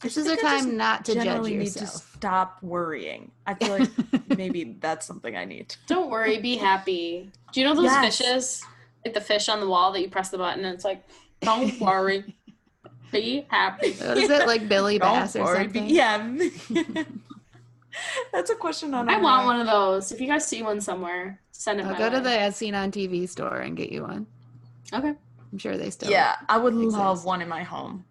This is a think I just time not to judge generally need to yourself. stop worrying. I feel like maybe that's something I need. Don't worry, be happy. Do you know those Yes. fishes? Like the fish on the wall that you press the button and it's like, don't worry, be happy. What is it like Billy Bass or worry, something? be- yeah. that's a question on. I want mind. one of those. If you guys see one somewhere, send it I'll my go to the As Seen on TV store and get you one. Okay. I'm sure they still. Yeah, I would love one in my home.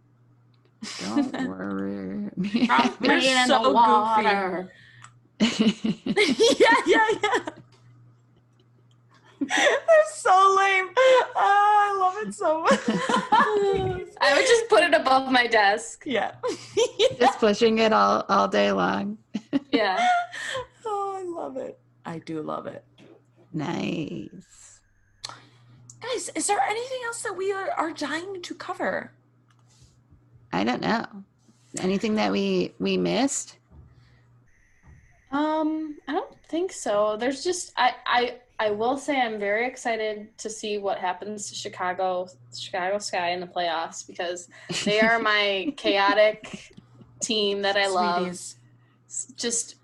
Don't worry. Drop They're me in so the goofy. water. yeah, yeah, yeah. They're so lame. Oh, I love it so much. I would just put it above my desk. yeah. Just pushing it all all day long. Yeah. Oh, I love it. I do love it. Nice. Guys, is there anything else that we are, are dying to cover? I don't know. Anything that we we missed? Um, I don't think so. There's just I I I will say I'm very excited to see what happens to Chicago Chicago Sky in the playoffs because they are my chaotic team that I love. Sweeties. S- Just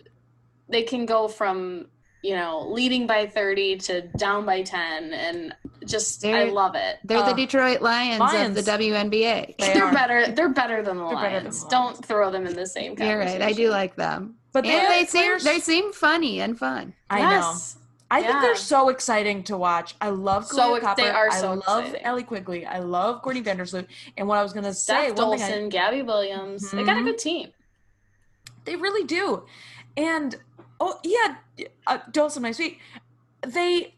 they can go from you know leading by 30 to down by 10 and just I They're- love it. They're the Uh, Detroit Lions, Lions. of the WNBA. They They're are. better. They're better than the They're better than Lions. Don't Lions. throw them in the same. You're right. I do like them. But And they seem players- they seem funny and fun. I know. Yes. I think they're so exciting to watch. I love So Kahleah ex- Copper. they are so I love exciting. Allie Quigley. I love Courtney Vandersloot. And what I was gonna say, Steph one thing I- Dolson, Gabby Williams. They got a Mhm. good team. They really do. And oh yeah, uh, Dulce, my sweet. They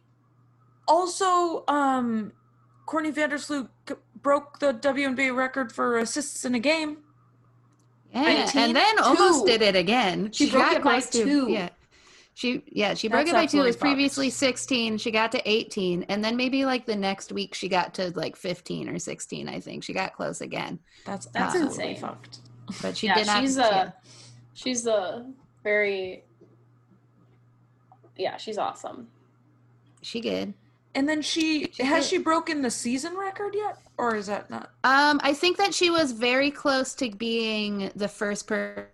also um Courtney Vandersloot c- broke the WNBA record for assists in a game. Yeah, and then almost did it again. She broke it by close to- two. Yeah, she yeah she broke it by two. It was fucked. previously sixteen. She got to eighteen, and then maybe like the next week she got to like fifteen or sixteen. I think she got close again, That's That's absolutely insane. fucked. but she yeah, did not. she's yeah. a she's a very yeah, she's awesome. she good. And then she She has did. she broken the season record yet, or is that not? Um, I think that she was very close to being the first person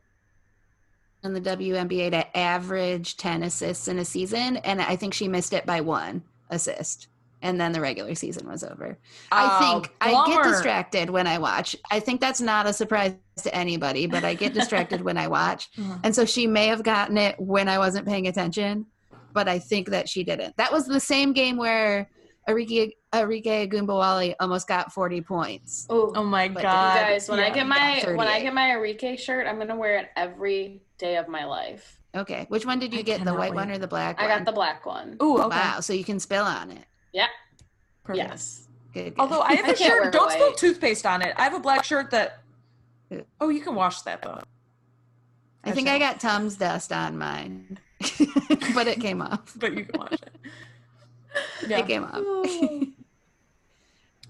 in the WNBA to average 10 assists in a season. And I think she missed it by one assist. And then the regular season was over. I think I get distracted when I watch. I think that's not a surprise to anybody, but I get distracted when I watch. Mhm. And so she may have gotten it when I wasn't paying attention, but I think that she didn't. That was the same game where Arike Arike Ogunbowale almost got 40 points. Oh, Oh my But god, guys, when I get my when I get my Arike shirt, I'm gonna wear it every day of my life. Okay. Which one did you I get? The cannot white one or the black I one? got the black one. Ooh, okay. Wow. So you can spill on it. Yeah. Perfect. Yes. Good. good. Although I have I a shirt, don't spill toothpaste on it. I have a black shirt that. Oh, you can wash that though. I think I got Tums dust on mine, but it came off. but you can watch it. It came off. Oh,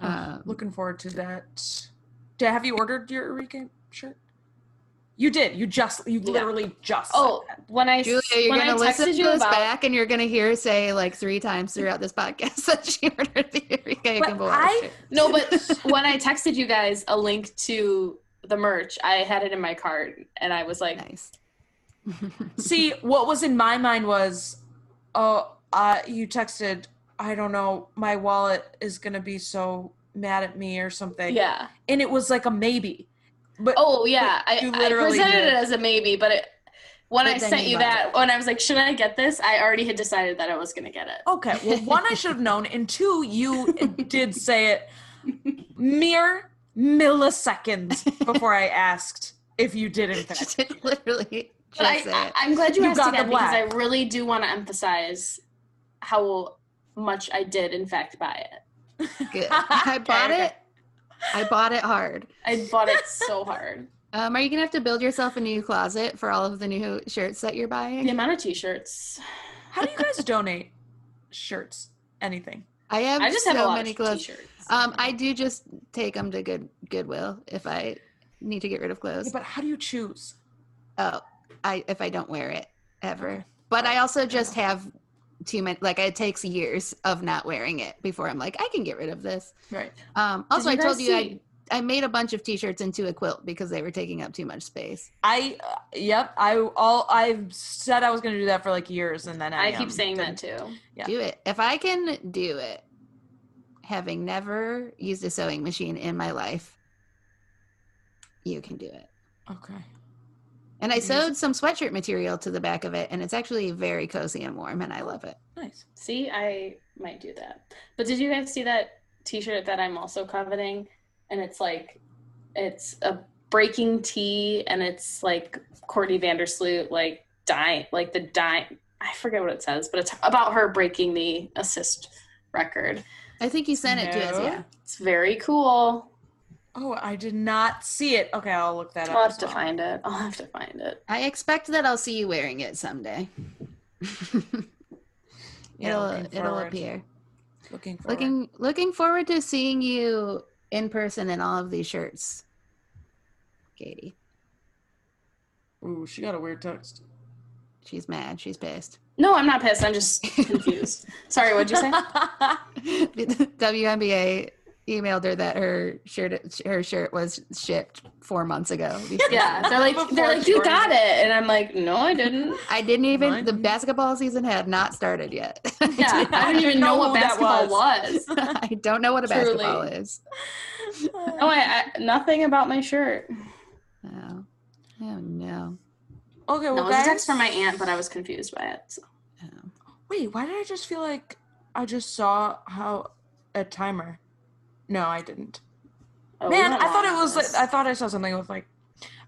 Um, looking forward to that. Did, have you ordered your Arike shirt? You did. You just. You Yeah. literally just. Oh, when I Julia, you're when gonna I listen texted to you this about back, and you're gonna hear say like three times throughout this podcast that she ordered the Arike But Ogunbowale I- no, but when I texted you guys a link to the merch, I had it in my cart, and I was like, nice. See, what was in my mind was, oh, uh, you texted. I don't know. My wallet is gonna be so mad at me or something. yeah. And it was like a maybe. But Oh yeah, I, I presented did. it as a maybe, but it when But I sent you that, when I was like, should I get this? I already had decided that I was gonna get it. Okay. Well, one, I should have known, and two, you did say it mere milliseconds before I asked if you did in She fact. literally But I, I, I'm glad you, You asked got the because I really do want to emphasize how much I did, in fact, buy it. Good. I bought it. I bought it hard. I bought it so hard. Um, are you gonna have to build yourself a new closet for all of the new shirts that you're buying? The amount of t-shirts. How do you guys donate shirts? Anything? I have, I just have so a lot many of clothes. t-shirts. Um, I do just take them to good Goodwill if I need to get rid of clothes. Yeah, but how do you choose? Oh, I if I don't wear it ever. But I also just have too many. Like it takes years of not wearing it before I'm like I can get rid of this. Right. Um, also, I told guys you I I made a bunch of t-shirts into a quilt because they were taking up too much space. I uh, yep. I all I said I was going to do that for like years, and then I, I keep um, saying that too. Yeah. Do it if I can do it. Having never used a sewing machine in my life, you can do it. Okay. And I Use- sewed some sweatshirt material to the back of it, and it's actually very cozy and warm, and I love it. Nice. See, I might do that. But did you guys see that t-shirt that I'm also coveting? And it's like it's a breaking tea and it's like Courtney Vandersloot like dying like the dying I forget what it says, but it's about her breaking the assist record. I think you sent it to us, yeah. It's very cool. Oh, I did not see it. Okay, I'll look that up. I'll as have to well. find it. I'll have to find it. I expect that I'll see you wearing it someday. Yeah, it'll looking it'll forward. appear. Looking forward. Looking looking forward to seeing you in person in all of these shirts. Katie. Ooh, she got a weird text. She's mad. She's pissed. No, I'm not pissed. I'm just confused. Sorry, what'd you say? WNBA emailed her that her shirt her shirt was shipped four months ago. Yeah, they're like they're like you got it, and I'm like, no, I didn't. I didn't even the basketball season had not started yet. Yeah, I didn't even know what basketball was. I don't know what a Truly. basketball is. Oh, I, I nothing about my shirt. Oh, oh no. okay, No, well, it was a text from my aunt, but I was confused by it. So. Oh. Wait, why did I just feel like I just saw how a timer? No, I didn't. Oh, Man, I thought it was like. I thought I saw something with like,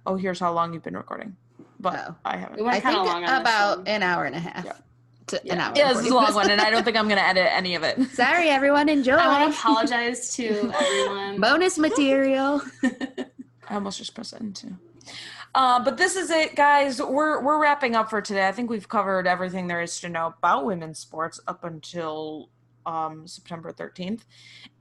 oh, here's how long you've been recording, but Oh. I haven't. we went I kind think of long about an hour and a half Yeah. to an hour. Yeah, and this is a long one, and I don't think I'm gonna edit any of it. Sorry, everyone. Enjoy. I want to apologize to everyone. Bonus material. I almost just pressed into. Uh, but this is it, guys. We're we're wrapping up for today. I think we've covered everything there is to know about women's sports up until um, September 13th,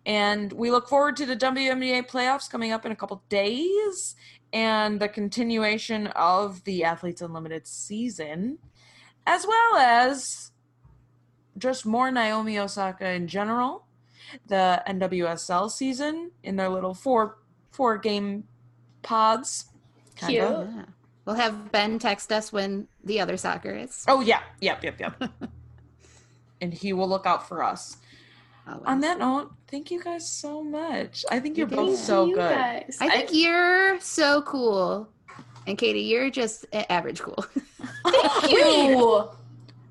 and we look forward to the WNBA playoffs coming up in a couple days, and the continuation of the Athletes Unlimited season, as well as just more Naomi Osaka in general, the NWSL season in their little four four game pods. Cute. Yeah. We'll have Ben text us when the other soccer is. Oh yeah, yep, yep, yep. and he will look out for us. Always. On that note, thank you guys so much. I think you're Thank both so You good. guys. I think you're so cool. And Katie, you're just average cool. Thank you.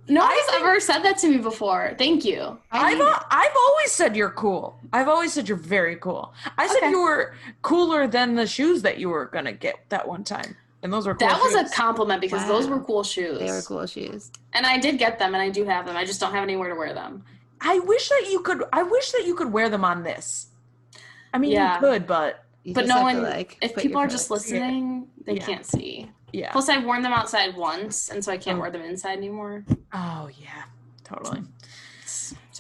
No one's think- ever said that to me before. Thank you. I I've need al- I've always said you're cool. I've always said you're very cool. I said Okay. you were cooler than the shoes that you were gonna get that one time, and those were cool That was a compliment because those were cool shoes. they were cool shoes. And I did get them and I do have them. I just don't have anywhere to wear them. I wish that you could. I wish that you could wear them on this. I mean, Yeah. you could, but You But no one to, like, if people are just foot- listening, they Yeah. can't see. yeah. Plus I've worn them outside once and so I can't Oh. wear them inside anymore. Oh yeah, totally.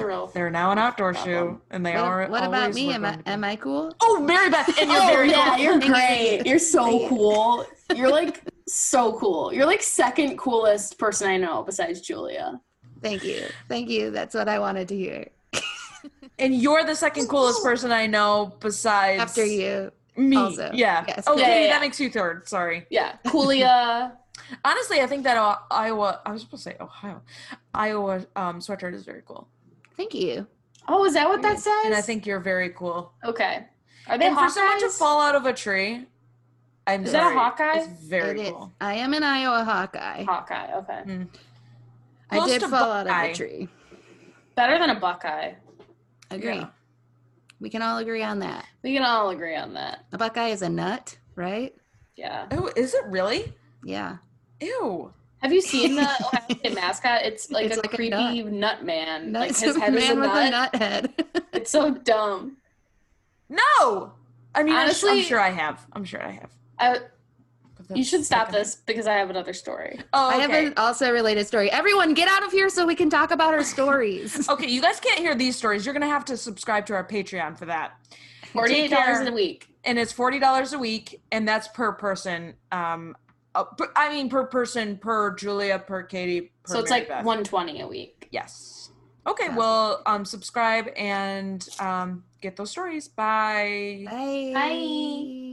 It's, it's a real They're now an outdoor shoe, and they What, are. what about me? Am I going to be. am I cool? Oh, Mary Beth, and you're oh, very yeah, cool. you're great. You're so cool. You're like so cool. You're like second coolest person I know besides Julia. Thank you. Thank you. That's what I wanted to hear. And you're the second coolest person I know besides After you. me. also. Yeah. Yes. Oh, Yeah, yeah, yeah. that makes you third. Sorry. Yeah, Coolia. Honestly, I think that uh, Iowa. I was supposed to say Ohio. Iowa um, sweatshirt is very cool. Thank you. oh, is that what that says? And I think you're very cool. okay. Are they And for someone to fall out of a tree, I'm Is that a. Hawkeye? It's very It is. cool. I am an Iowa Hawkeye. Hawkeye. Okay, Mm. I Close did to fall out of a tree. better than a Buckeye. Agree. Yeah. We can all agree on that. We can all agree on that. A Buckeye is a nut, right? Yeah. Oh, is it really? Yeah. Ew. Have you seen the Ohio State mascot? It's like It's a like a creepy nut, man. Like Nuts- his head is a man with nut. a nut head. It's so dumb. No. I mean, Honestly, I'm sure I have. I'm sure I have. I, you should stop okay. this because I have another story. Oh, I have an also related story. Everyone, get out of here so we can talk about our stories. Okay, you guys can't hear these stories. You're gonna have to subscribe to our Patreon for that. Forty-eight dollars a week. and it's forty dollars a week, and that's per person. Um, uh, per, I mean per person, per Julia, per Katie. Per So it's Mary like Beth. one twenty a week. Yes. Okay. Gotcha. Well, um, subscribe and um, get those stories. Bye. Bye. Bye.